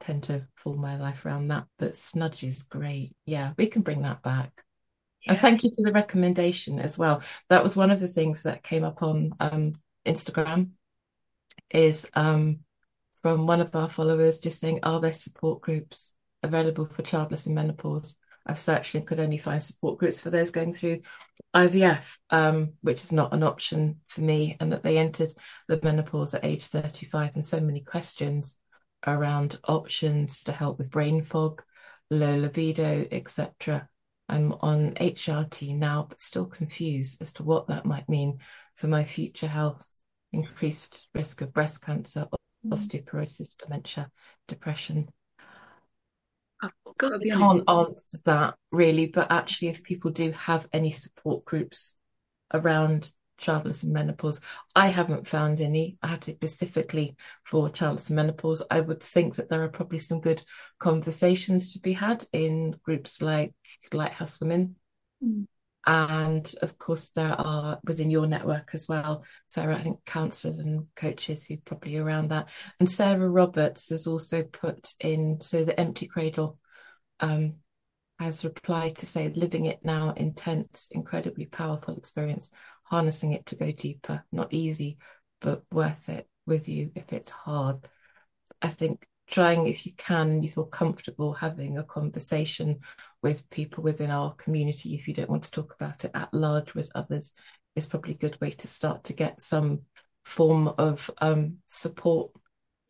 tend to fool my life around that. But snudge is great. Yeah, we can bring that back. Yeah. And thank you for the recommendation as well. That was one of the things that came up on um, Instagram is um, from one of our followers just saying, are there support groups available for childless in menopause? I've searched and could only find support groups for those going through IVF, um, which is not an option for me, and that they entered the menopause at age 35, and so many questions around options to help with brain fog, low libido, etc. I'm on HRT now, but still confused as to what that might mean for my future health, increased risk of breast cancer, mm. osteoporosis, dementia, depression, I can't. answer that really, but actually, if people do have any support groups around childless and menopause, I haven't found any. I had specifically for childless and menopause. I would think that there are probably some good conversations to be had in groups like Lighthouse Women. Mm. And of course, there are within your network as well, Sarah, I think counselors and coaches who probably around that. And Sarah Roberts has also put in, so the Empty Cradle um, has replied to say, living it now, intense, incredibly powerful experience, harnessing it to go deeper, not easy, but worth it with you if it's hard. I think trying, if you can, you feel comfortable having a conversation with people within our community, if you don't want to talk about it at large with others, is probably a good way to start to get some form of um, support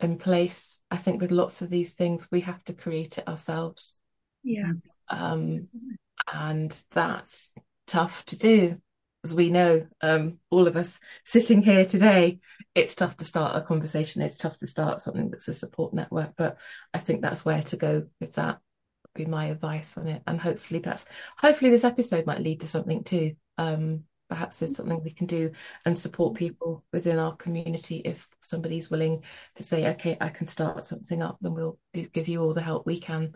in place. I think with lots of these things, we have to create it ourselves. Yeah. Um, and that's tough to do. As we know, um, all of us sitting here today, it's tough to start a conversation. It's tough to start something that's a support network. But I think that's where to go with that Would be my advice on it. And hopefully that's hopefully this episode might lead to something too. Um, perhaps there's something we can do and support people within our community if somebody's willing to say, okay, I can start something up, then we'll do, give you all the help we can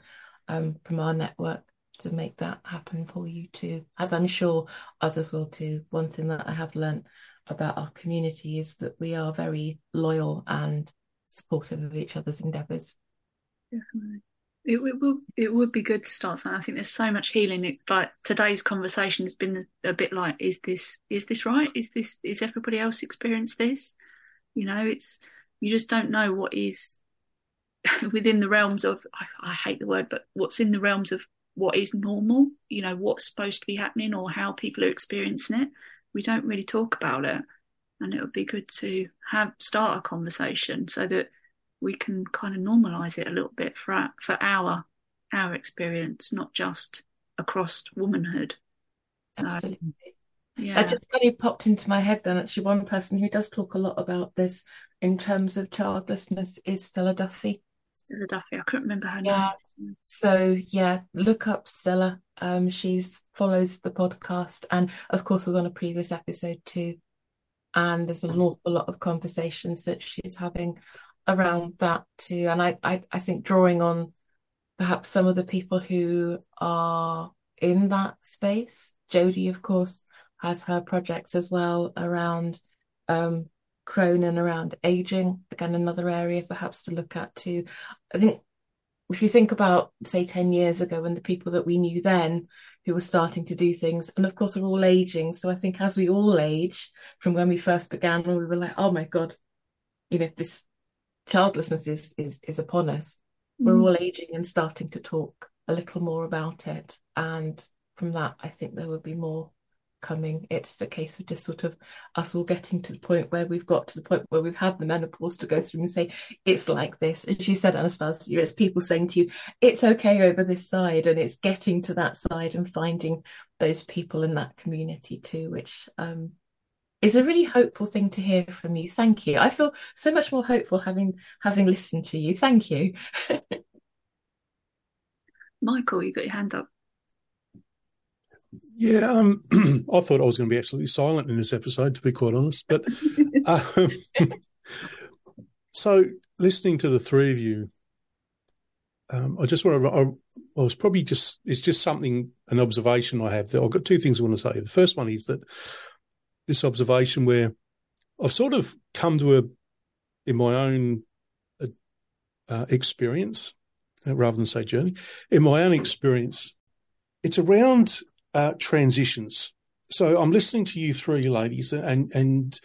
um, from our network to make that happen for you too, as I'm sure others will too. One thing that I have learned about our community is that we are very loyal and supportive of each other's endeavours. Definitely it, it would it would be good to start something. I think there's so much healing. It, like today's conversation has been a, a, bit like, is this is this right? Is this is everybody else experience this? You know, it's you just don't know what is within the realms of I, I hate the word, but what's in the realms of what is normal. You know, what's supposed to be happening or how people are experiencing it. We don't really talk about it, and it would be good to have start a conversation so that we can kind of normalize it a little bit for our, for our our experience, not just across womanhood. So, Absolutely. Yeah. That just kind of popped into my head then. Actually, one person who does talk a lot about this in terms of childlessness is Stella Duffy. Stella Duffy. I couldn't remember her yeah. name. So yeah, look up Stella. Um, she's follows the podcast, and of course was on a previous episode too. And there's an awful lot of conversations that she's having around that too. And I, I, I think drawing on perhaps some of the people who are in that space. Jody, of course, has her projects as well around um, croning, around aging. Again, another area perhaps to look at too. I think if you think about, say, 10 years ago and the people that we knew then who were starting to do things, and of course, we're all aging. So I think as we all age from when we first began, when we were like, oh my God, you know, this childlessness is is is upon us. Mm. We're all aging and starting to talk a little more about it. And from that, I think there will be more coming. It's a case of just sort of us all getting to the point where we've got to the point where we've had the menopause to go through and say, it's like this. And she said, Anastasia, it's people saying to you, it's okay over this side. And it's getting to that side and finding those people in that community too, which um, is a really hopeful thing to hear from you. Thank you. I feel so much more hopeful having having listened to you. Thank you. Michael, you got your hand up. Yeah, um, I thought I was going to be absolutely silent in this episode, to be quite honest. But um, so, listening to the three of you, um, I just want to. I, I, was probably just. It's just something, an observation I have. That I've got two things I want to say. The first one is that this observation where I've sort of come to a, in my own uh, uh, experience, uh, rather than say journey, in my own experience, it's around uh, transitions. So I'm listening to you three ladies, and and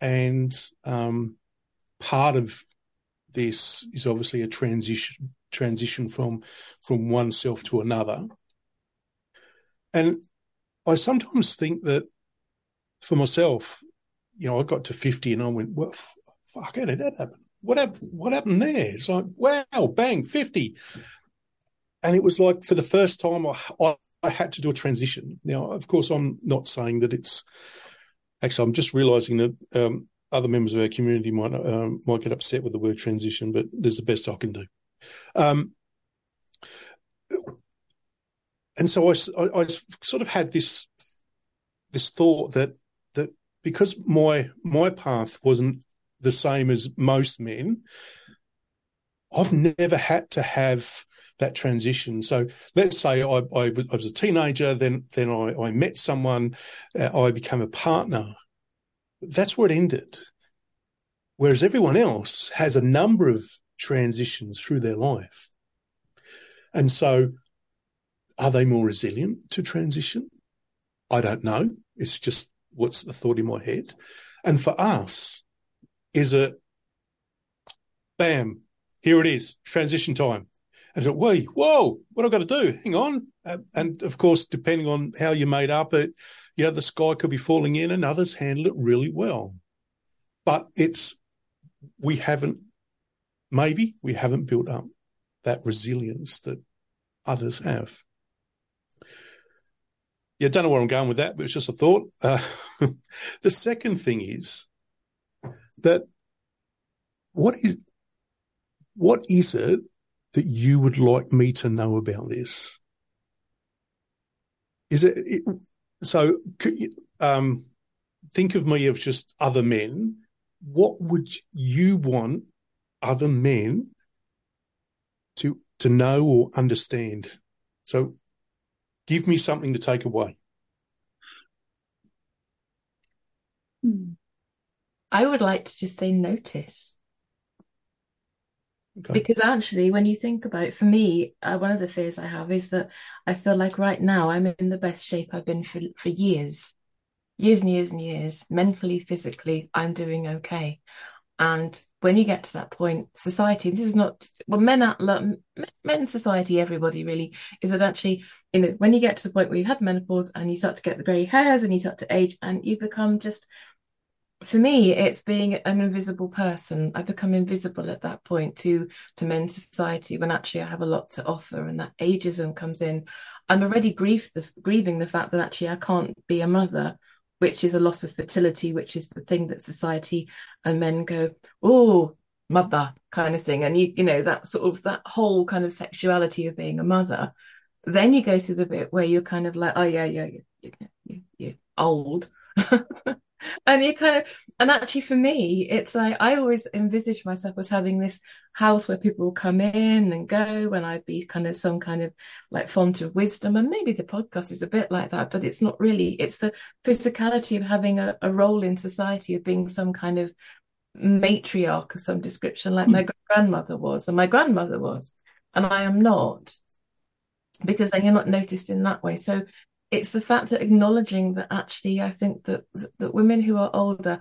and um, part of this is obviously a transition transition from from one self to another. And I sometimes think that for myself, you know, I got to 50 and I went, well, fuck, how that? What happened? What happened there? It's like, wow, bang, 50. And it was like for the first time, I, I, I had to do a transition. Now, of course, I'm not saying that it's actually, I'm just realizing that um, other members of our community might um, might get upset with the word transition, but there's the best I can do. Um, and so I, I, I, sort of had this this thought that that because my my path wasn't the same as most men, I've never had to have that transition. So let's say I, I, I was a teenager, then then I, I met someone, uh, I became a partner. That's where it ended. Whereas everyone else has a number of transitions through their life. And so are they more resilient to transition? I don't know. It's just what's the thought in my head? And for us, is it, bam, here it is, transition time. And so, we, whoa, what I've got to do? Hang on. Uh, and of course, depending on how you're made up, it, you know, the sky could be falling in and others handle it really well. But it's, we haven't, maybe we haven't built up that resilience that others have yeah, don't know where I'm going with that, but it's just a thought. Uh, the second thing is that what is what is it that you would like me to know about this? Is it, it so? You, um, think of me as just other men. What would you want other men to to know or understand? So Give me something to take away. Hmm. I would like to just say notice. Okay. Because actually, when you think about it, for me, uh, one of the fears I have is that I feel like right now I'm in the best shape I've been for, for years, years and years and years. Mentally, physically, I'm doing okay. And when you get to that point, society, this is not well, men men society, everybody really is that actually, you know, when you get to the point where you've had menopause and you start to get the grey hairs and you start to age and you become just for me it's being an invisible person. I become invisible at that point to to men's society when actually i have a lot to offer and that ageism comes in. I'm already grief the, grieving the fact that actually i can't be a mother which is a loss of fertility which is the thing that society and men go oh mother kind of thing. And you you know that sort of that whole kind of sexuality of being a mother. Then you go through the bit where you're kind of like oh yeah yeah you, you, you're old and you kind of and actually for me it's like i always envisage myself as having this house where people will come in and go and i'd be kind of some kind of like font of wisdom. And maybe the podcast is a bit like that but it's not really it's the physicality of having a, a role in society of being some kind of matriarch of some description like my hmm. grandmother was and my grandmother was. And i am not because then you're not noticed in that way. So it's the fact that acknowledging that actually I think that that women who are older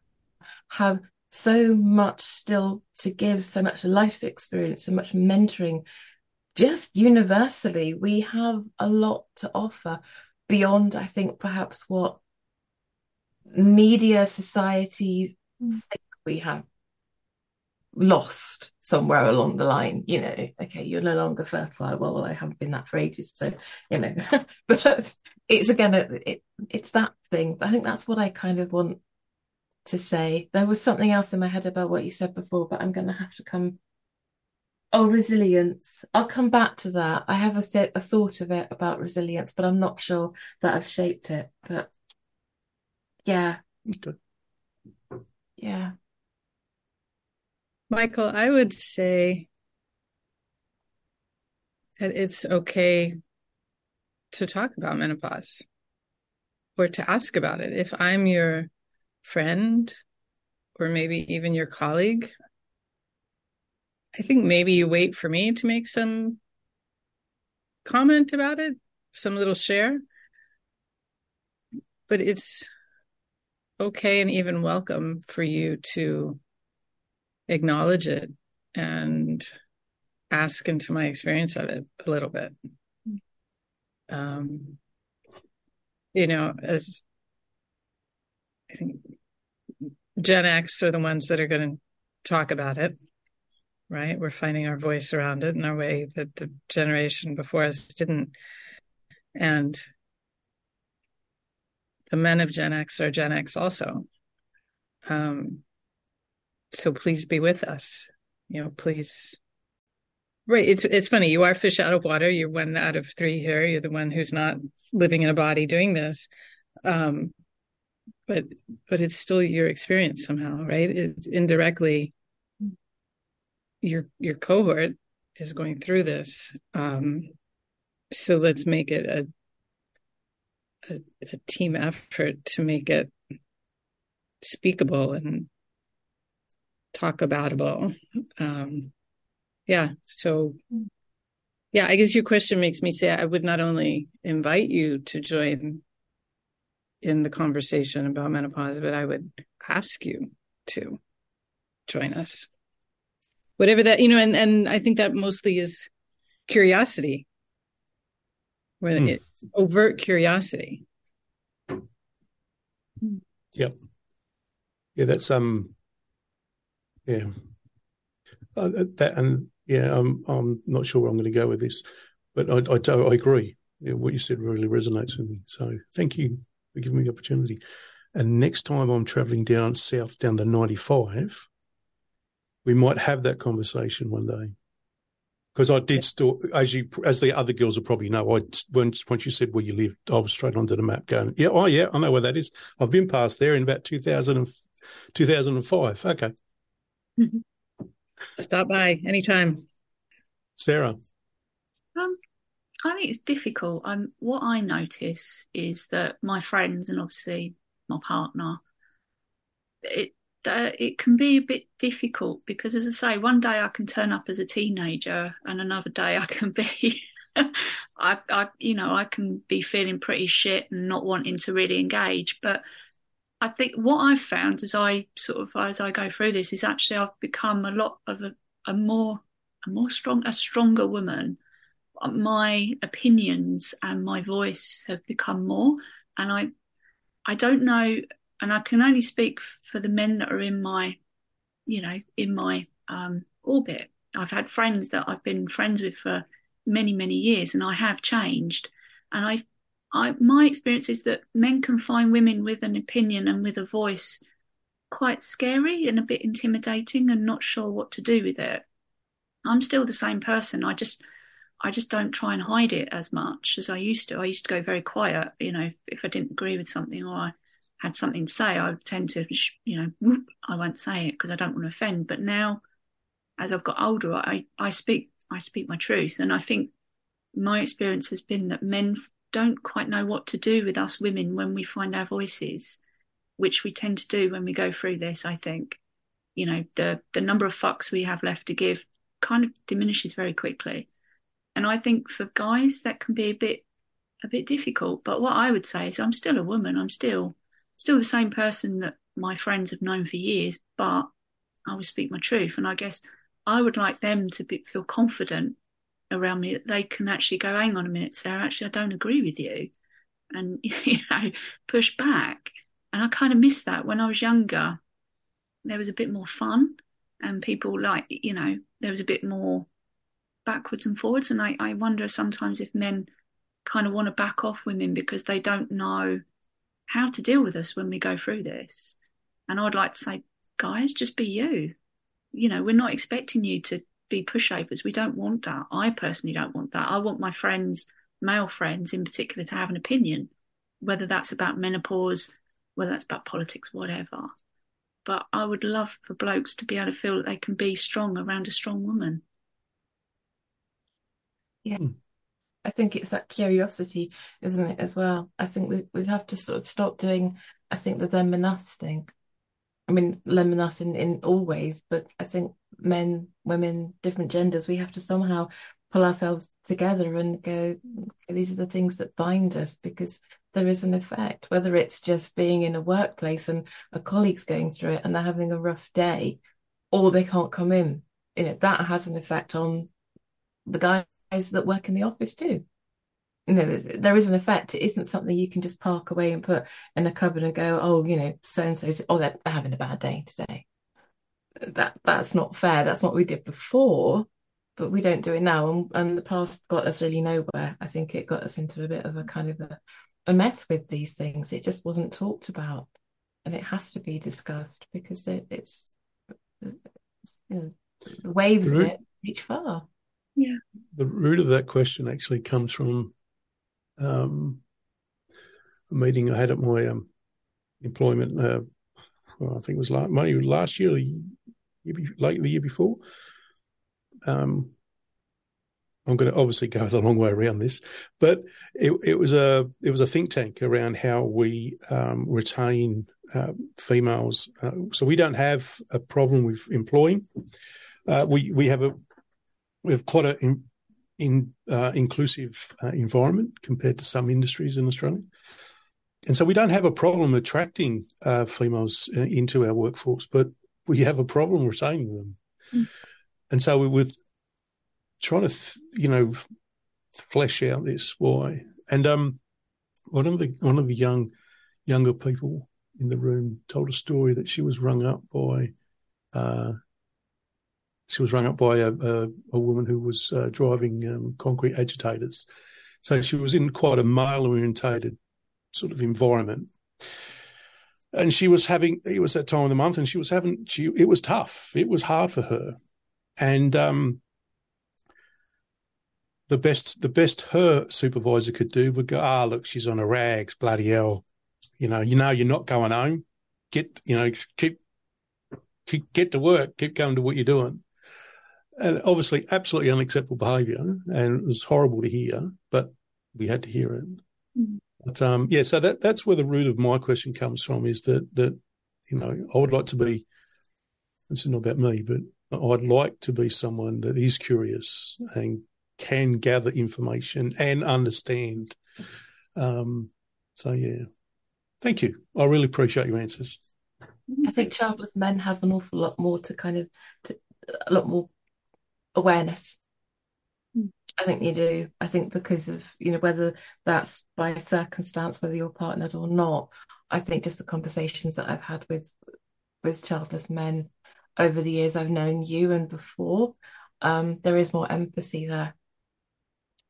have so much still to give, so much life experience, so much mentoring. Just universally, we have a lot to offer beyond, I think, perhaps what media society mm. think we have lost somewhere along the line you know okay you're no longer fertile. Well, well i haven't been that for ages so you know. But it's again it, it's that thing. I think that's what i kind of want to say. There was something else in my head about what you said before but i'm going to have to come. Oh resilience. I'll come back to that. I have a, th- a thought of it about resilience but i'm not sure that i've shaped it but yeah. Okay. yeah Michael, I would say that it's okay to talk about menopause or to ask about it. If I'm your friend or maybe even your colleague, I think maybe you wait for me to make some comment about it, some little share. But it's okay and even welcome for you to acknowledge it and ask into my experience of it a little bit. Um, you know, as I think Gen X are the ones that are going to talk about it, right? We're finding our voice around it in a way that the generation before us didn't. And the men of Gen X are Gen X also. Um, so please be with us. You know please. Right it's it's funny you are fish out of water you're one out of three here you're the one who's not living in a body doing this. Um but but it's still your experience somehow right? It's indirectly your your cohort is going through this. Um so let's make it a a, a team effort to make it speakable and talk aboutable. Um, yeah. So, yeah, I guess your question makes me say I would not only invite you to join in the conversation about menopause, but I would ask you to join us. Whatever that, you know, and, and I think that mostly is curiosity, where mm. it, overt curiosity. Yep. Yeah, that's um yeah. Uh, uh, that and yeah, I'm I'm not sure where I'm going to go with this, but I I, do, I agree. Yeah, what you said really resonates with me. So thank you for giving me the opportunity. And next time I'm travelling down south down the 95, we might have that conversation one day. Because I did still, as you, as the other girls will probably know, I once once you said where you lived, I was straight onto the map going, yeah, oh yeah, I know where that is. I've been past there in about 2000 and, 2005. Okay. Stop by anytime. Sarah. Um, I think it's difficult. Um, what I notice is that my friends and obviously my partner, it uh, it can be a bit difficult because, as I say, one day I can turn up as a teenager, and another day I can be, I, I, you know, I can be feeling pretty shit and not wanting to really engage. But I think what I've found as I sort of as I go through this is actually I've become a lot of a, a more a more strong a stronger woman. My opinions and my voice have become more, and I I don't know, and I can only speak for the men that are in my, you know, in my um, orbit. I've had friends that I've been friends with for many many years, and I have changed, and I I, my experience is that men can find women with an opinion and with a voice quite scary and a bit intimidating and not sure what to do with it. I'm still the same person. I just I just don't try and hide it as much as I used to. I used to go very quiet, you know, if I didn't agree with something or I had something to say, I would tend to, you know, whoop, I won't say it because I don't want to offend. But now, as I've got older, I, I speak I speak my truth, and I think my experience has been that men don't quite know what to do with us women when we find our voices, which we tend to do when we go through this. I think, you know, the the number of fucks we have left to give kind of diminishes very quickly, and I think for guys that can be a bit a bit difficult. But what I would say is, I'm still a woman. I'm still still the same person that my friends have known for years, but I will speak my truth, and I guess I would like them to be, feel confident around me that they can actually go, hang on a minute, Sarah, actually, I don't agree with you. And, you know, push back. And I kind of missed that when I was younger. There was a bit more fun and people like, you know, there was a bit more backwards and forwards. And I, I wonder sometimes if men kind of want to back off women because they don't know how to deal with us when we go through this. And I'd like to say, guys, just be you. You know, we're not expecting you to be pushovers. We don't want that. I personally don't want that. I want my friends, male friends in particular, to have an opinion, whether that's about menopause, whether that's about politics, whatever. But I would love for blokes to be able to feel that they can be strong around a strong woman. Yeah. Hmm. I think it's that curiosity, isn't it, as well? I think we we have to sort of stop doing, I think, the them and us thing. I mean, them and us in, in all ways, but I think men, women, different genders, we have to somehow pull ourselves together and go, these are the things that bind us because there is an effect, whether it's just being in a workplace and a colleague's going through it and they're having a rough day or they can't come in. You know, that has an effect on the guys that work in the office too. You know, there is an effect. It isn't something you can just park away and put in a cupboard and go, oh, you know, so and so, oh, they're having a bad day today that that's not fair. That's what we did before, but we don't do it now. And, and the past got us really nowhere. I think it got us into a bit of a kind of a, a mess with these things. It just wasn't talked about, and it has to be discussed because it, it's you know, the waves of it reach far. Yeah. The root of that question actually comes from um, a meeting I had at my um, employment. Uh, well, I think it was last, maybe last year, year, late the year before. Um, I'm going to obviously go the long way around this, but it, it was a it was a think tank around how we um, retain uh, females. Uh, so we don't have a problem with employing. Uh, we we have a we have quite a in, in uh, inclusive uh, environment compared to some industries in Australia, and so we don't have a problem attracting uh, females into our workforce, but we have a problem retaining them. Mm. And so we were trying to, th- you know, flesh out this why. And um, one of the one of the young younger people in the room told a story that she was rung up by. Uh, she was rung up by a, a, a woman who was uh, driving um, concrete agitators. So she was in quite a male orientated sort of environment and she was having it was that time of the month and she was having she it was tough. It was hard for her. And um the best the best her supervisor could do would go ah look she's on her rags bloody hell. You know you know you're not going home. Get you know keep, keep get to work. Keep going to what you're doing. And obviously absolutely unacceptable behavior and it was horrible to hear but we had to hear it. Mm-hmm. But um, yeah, so that that's where the root of my question comes from is that that you know I would like to be. This is not about me, but I'd like to be someone that is curious and can gather information and understand. Um, so yeah. Thank you. I really appreciate your answers. I think childless men have an awful lot more to kind of to, a lot more awareness. I think you do. I think because of you know whether that's by circumstance, whether you're partnered or not. I think just the conversations that I've had with with childless men over the years I've known you and before, um, there is more empathy there.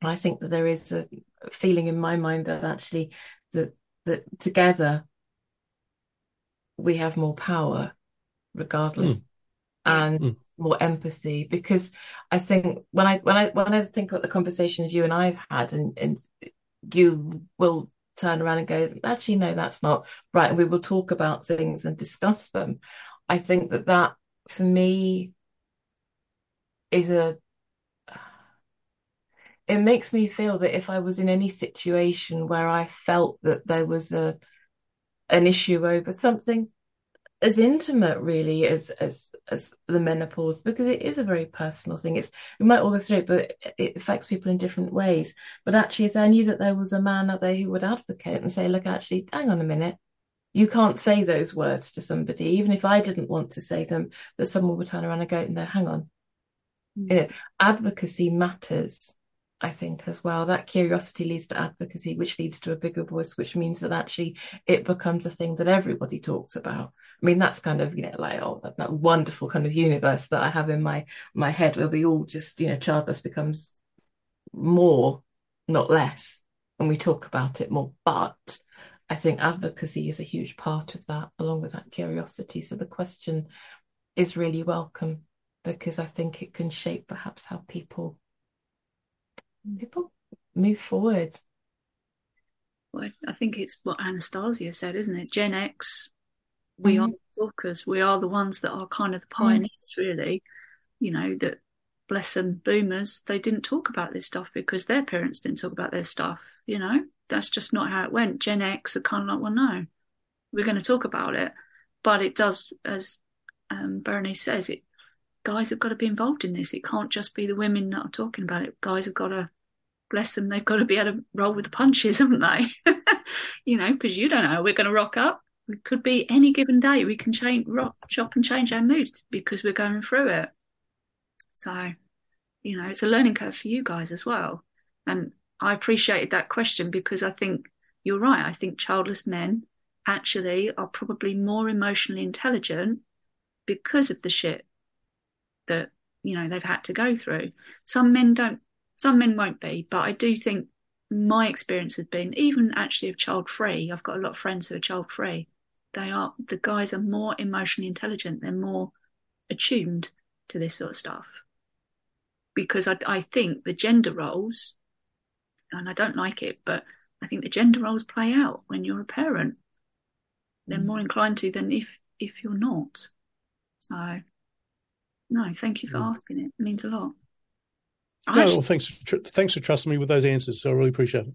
I think that there is a feeling in my mind that actually that that together we have more power, regardless, mm. and mm. More empathy. Because I think when I when I when I think about the conversations you and I've had, and and you will turn around and go, actually, no, that's not right, and we will talk about things and discuss them. I think that that for me is a it makes me feel that if I was in any situation where I felt that there was a an issue over something as intimate really as as as the menopause because it is a very personal thing it's we might all go through it but it affects people in different ways but actually if i knew that there was a man out there who would advocate and say look actually hang on a minute you can't say those words to somebody even if i didn't want to say them that someone would turn around and go no hang on mm. you know advocacy matters I think as well. That curiosity leads to advocacy, which leads to a bigger voice, which means that actually it becomes a thing that everybody talks about. I mean, that's kind of, you know, like oh, that, that wonderful kind of universe that I have in my my head where we all just, you know, childless becomes more, not less, and we talk about it more. But I think advocacy is a huge part of that, along with that curiosity. So the question is really welcome because I think it can shape perhaps how people people move forward. Well, I think it's what Anastasia said, isn't it? Gen X, we mm. are talkers. We are the ones that are kind of the mm-hmm. pioneers, mm. really. You know, that bless them, boomers, they didn't talk about this stuff because their parents didn't talk about their stuff. You know, that's just not how it went. Gen X are kind of like, well, no, we're going to talk about it. But it does, as um, Berenice says, it guys have got to be involved in this. It can't just be the women that are talking about it. Guys have got to, bless them, they've got to be able to roll with the punches, haven't they? you know, because you don't know we're going to rock up. It could be any given day. We can change, rock, shop, and change our moods because we're going through it. So, you know, it's a learning curve for you guys as well. And I appreciated that question because I think you're right. I think childless men actually are probably more emotionally intelligent because of the shit that you know they've had to go through. Some men don't, some men won't be, but I do think my experience has been even actually of child free. I've got a lot of friends who are child free. They are the guys are more emotionally intelligent. They're more attuned to this sort of stuff because I, I think the gender roles, and I don't like it, but I think the gender roles play out when you're a parent. They're mm. more inclined to than if if you're not. So no, thank you for mm. asking it. It means a lot. No, well, thanks. For, thanks for trusting me with those answers. I really appreciate it.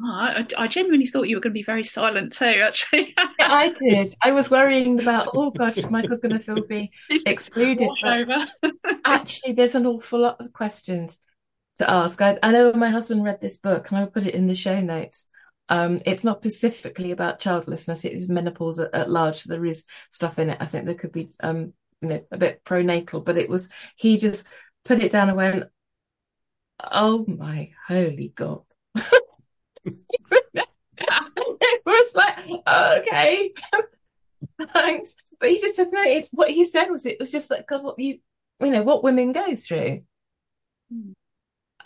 Oh, I, I, genuinely thought you were going to be very silent too. Actually, yeah, I did. I was worrying about, oh gosh, Michael's going to feel be excluded. actually, there's an awful lot of questions to ask. I, I know my husband read this book, and I will put it in the show notes. Um, it's not specifically about childlessness; it is menopause at, at large. There is stuff in it. I think there could be um, you know, a bit pronatal, but it was, he just put it down and went, oh my holy God. it was like, okay, thanks. But he just admitted what he said was it was just like, God, what you, you know, what women go through.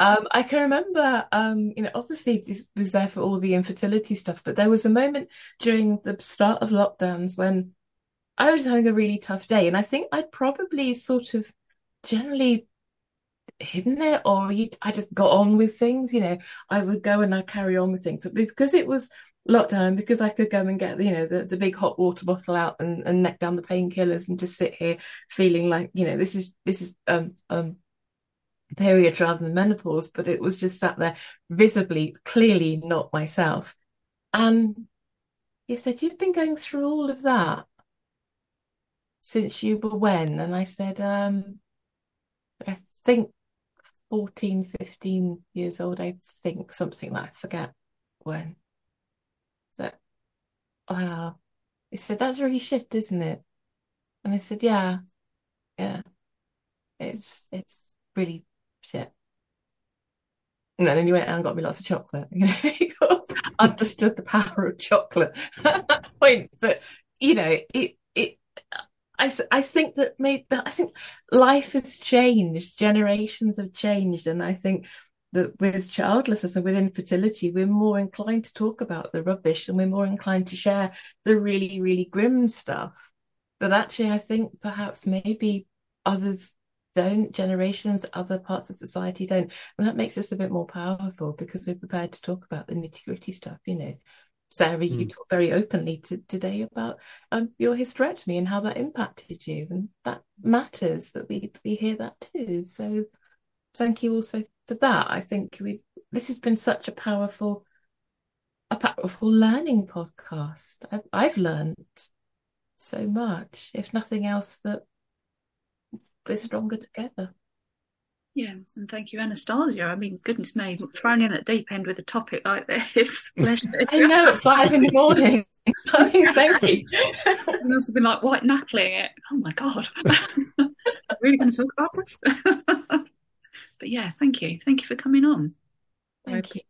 Um, I can remember, um, you know, obviously this was there for all the infertility stuff, but there was a moment during the start of lockdowns when I was having a really tough day, and I think I'd probably sort of generally hidden it, or I just got on with things. You know, I would go and I'd carry on with things But because it was lockdown, because I could go and get you know the, the big hot water bottle out and, and neck down the painkillers and just sit here feeling like you know this is this is um um period rather than menopause, but it was just sat there visibly, clearly not myself. And he said, You've been going through all of that since you were when? And I said, um, I think 14, 15 years old, I think something like I forget when. So wow. He said, that's really shit, isn't it? And I said, yeah, yeah. It's it's really shit. And then he went out and got me lots of chocolate. understood the power of chocolate at that point. But you know, it it I th- I think that maybe I think life has changed, generations have changed, and I think that with childlessness and with infertility, we're more inclined to talk about the rubbish and we're more inclined to share the really, really grim stuff. But actually, I think perhaps maybe others don't, generations, other parts of society don't. And that makes us a bit more powerful because we're prepared to talk about the nitty gritty stuff, you know. Sarah, mm. you hmm. talked very openly to, today about um, your hysterectomy and how that impacted you, and that matters that we we hear that too. So, thank you also for that. I think we this has been such a powerful, a powerful learning podcast. I've, I've learned so much, if nothing else, that we're stronger together. Yeah, and thank you, Anastasia. I mean, goodness me, thrown in at deep end with a topic like this. I know, at five in the morning. I mean, thank you. I must have been like white knuckling it. Oh my God. really going to talk about this? but yeah, thank you. Thank you for coming on. Thank you.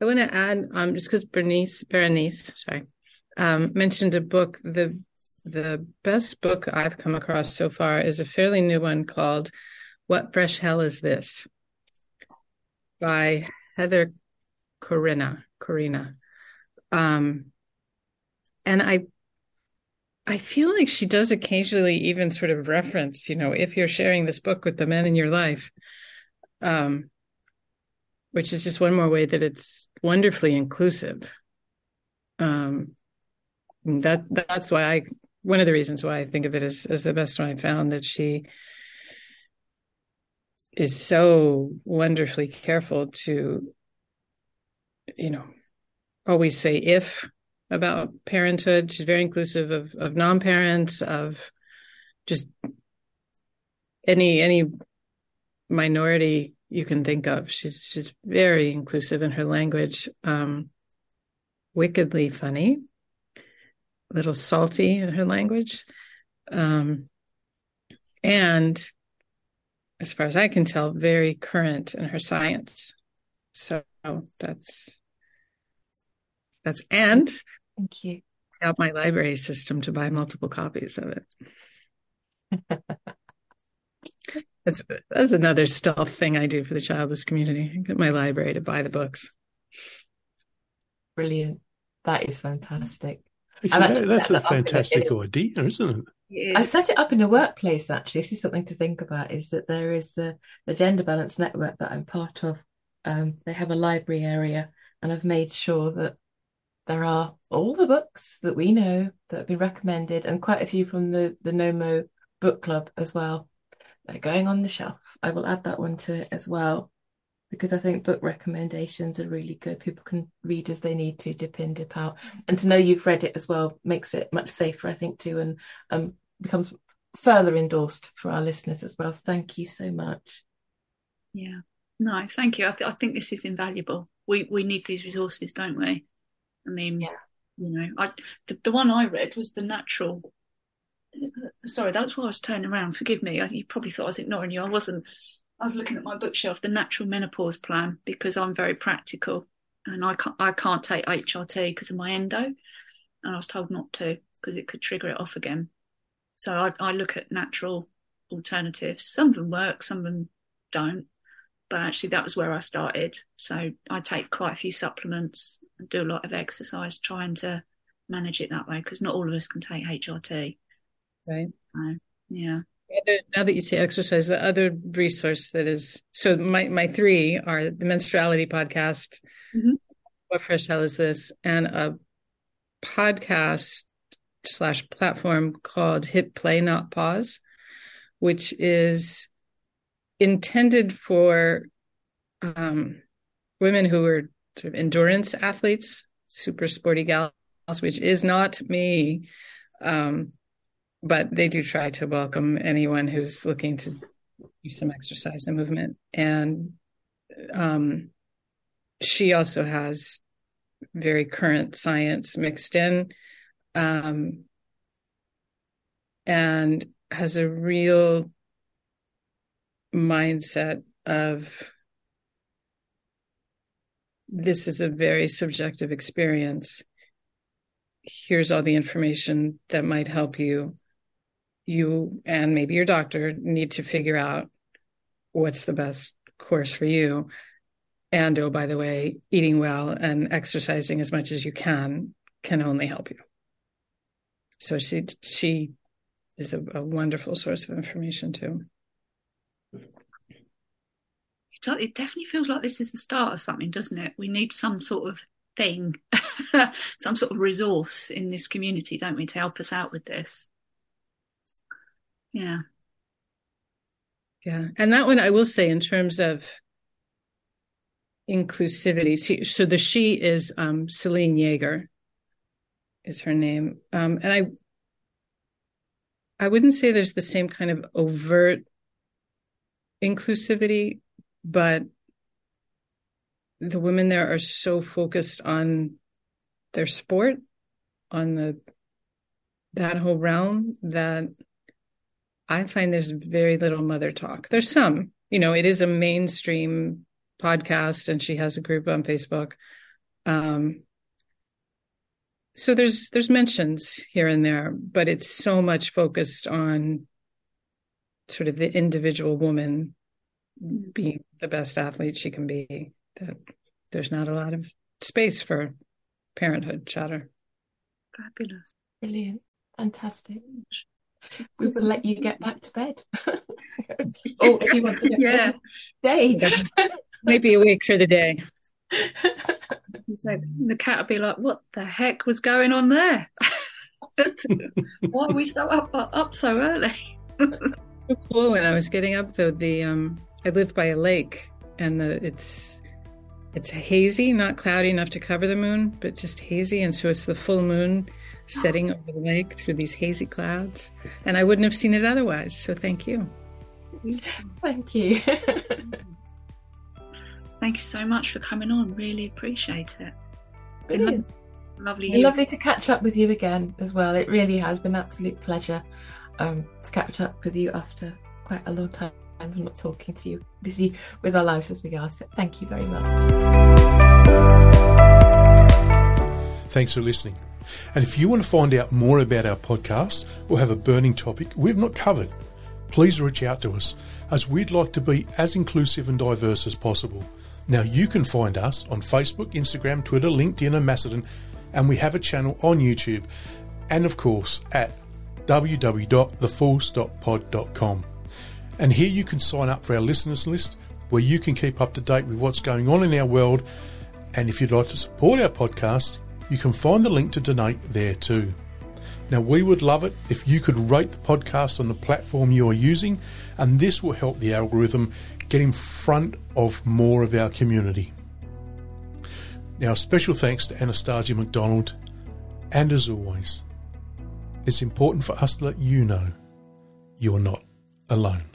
I want to add, um, just because Bernice, Berenice, sorry, um, mentioned a book. The the best book I've come across so far is a fairly new one called "What Fresh Hell Is This" by Heather Corinna. Corinna, um, and I I feel like she does occasionally even sort of reference, you know, if you're sharing this book with the men in your life, um, which is just one more way that it's wonderfully inclusive. Um, that that's why I one of the reasons why I think of it as as the best one I found that she is so wonderfully careful to you know always say if about parenthood she's very inclusive of of non-parents of just any any minority you can think of. She's she's very inclusive in her language, um, wickedly funny, a little salty in her language, um, and as far as I can tell, very current in her science. So that's that's and thank you. Out my library system to buy multiple copies of it. That's that's another stealth thing I do for the childless community. I get my library to buy the books. Brilliant. That is fantastic. Actually, that, that's a fantastic idea, isn't it? I set it up in a workplace actually. This is something to think about is that there is the, the gender balance network that I'm part of. Um, they have a library area and I've made sure that there are all the books that we know that have been recommended and quite a few from the, the NOMO book club as well they're going on the shelf. I will add that one to it as well because I think book recommendations are really good. People can read as they need to, dip in, dip out, and to know you've read it as well makes it much safer, I think, too, and um, becomes further endorsed for our listeners as well. Thank you so much. Yeah, no, thank you. I, th- I think this is invaluable. We we need these resources, don't we? I mean, yeah. you know, I the, the one I read was the natural sorry, that's why I was turning around. Forgive me. You probably thought I was ignoring you. I wasn't. I was looking at my bookshelf, the natural menopause plan, because I'm very practical and I can't, I can't take HRT because of my endo. And I was told not to because it could trigger it off again. So I, I look at natural alternatives. Some of them work, some of them don't. But actually, that was where I started. So I take quite a few supplements and do a lot of exercise trying to manage it that way because not all of us can take HRT. Right. Uh, yeah. Now that you say exercise, the other resource that is so my my three are the menstruality podcast. Mm-hmm. What fresh hell is this? And a podcast slash platform called Hit Play Not Pause, which is intended for um, women who are sort of endurance athletes, super sporty gals, which is not me. Um, but they do try to welcome anyone who's looking to do some exercise and movement. And um, she also has very current science mixed in, um, and has a real mindset of this is a very subjective experience. Here's all the information that might help you. You and maybe your doctor need to figure out what's the best course for you. And oh, by the way, eating well and exercising as much as you can can only help you. So she she is a, a wonderful source of information too. It definitely feels like this is the start of something, doesn't it? We need some sort of thing, some sort of resource in this community, don't we, to help us out with this? Yeah. Yeah. And that one, I will say, in terms of inclusivity, so the she is um, Selene Yeager, is her name. Um, and I, I wouldn't say there's the same kind of overt inclusivity, but the women there are so focused on their sport, on the that whole realm that I find there's very little mother talk. There's some, you know, it is a mainstream podcast and she has a group on Facebook. Um, so there's there's mentions here and there, but it's so much focused on sort of the individual woman being the best athlete she can be that there's not a lot of space for parenthood chatter. Fabulous. Brilliant. Fantastic we will let you get back to bed. oh, if you want to get yeah. day. Maybe awake for the day. So the cat would be like, "What the heck was going on there? Why are we so up up so early?" so cool. When I was getting up, though, the um, I live by a lake, and the it's it's hazy, not cloudy enough to cover the moon, but just hazy, and so it's the full moon setting over the lake through these hazy clouds. And I wouldn't have seen it otherwise. So thank you. Thank you. thank you so much for coming on. Really appreciate it. It's been lovely. Lovely to catch up with you again as well. It really has been an absolute pleasure um, to catch up with you after quite a long time of not talking to you. Busy with our lives as we are. So thank you very much. Thanks for listening. And if you want to find out more about our podcast or have a burning topic we've not covered, please reach out to us as we'd like to be as inclusive and diverse as possible. Now, you can find us on Facebook, Instagram, Twitter, LinkedIn, and Mastodon, and we have a channel on YouTube, and of course at www.thefullstoppod.com. And here you can sign up for our listeners list where you can keep up to date with what's going on in our world. And if you'd like to support our podcast, you can find the link to donate there too. Now, we would love it if you could rate the podcast on the platform you are using, and this will help the algorithm get in front of more of our community. Now, special thanks to Anastasia MacDonald, and as always, it's important for us to let you know you're not alone.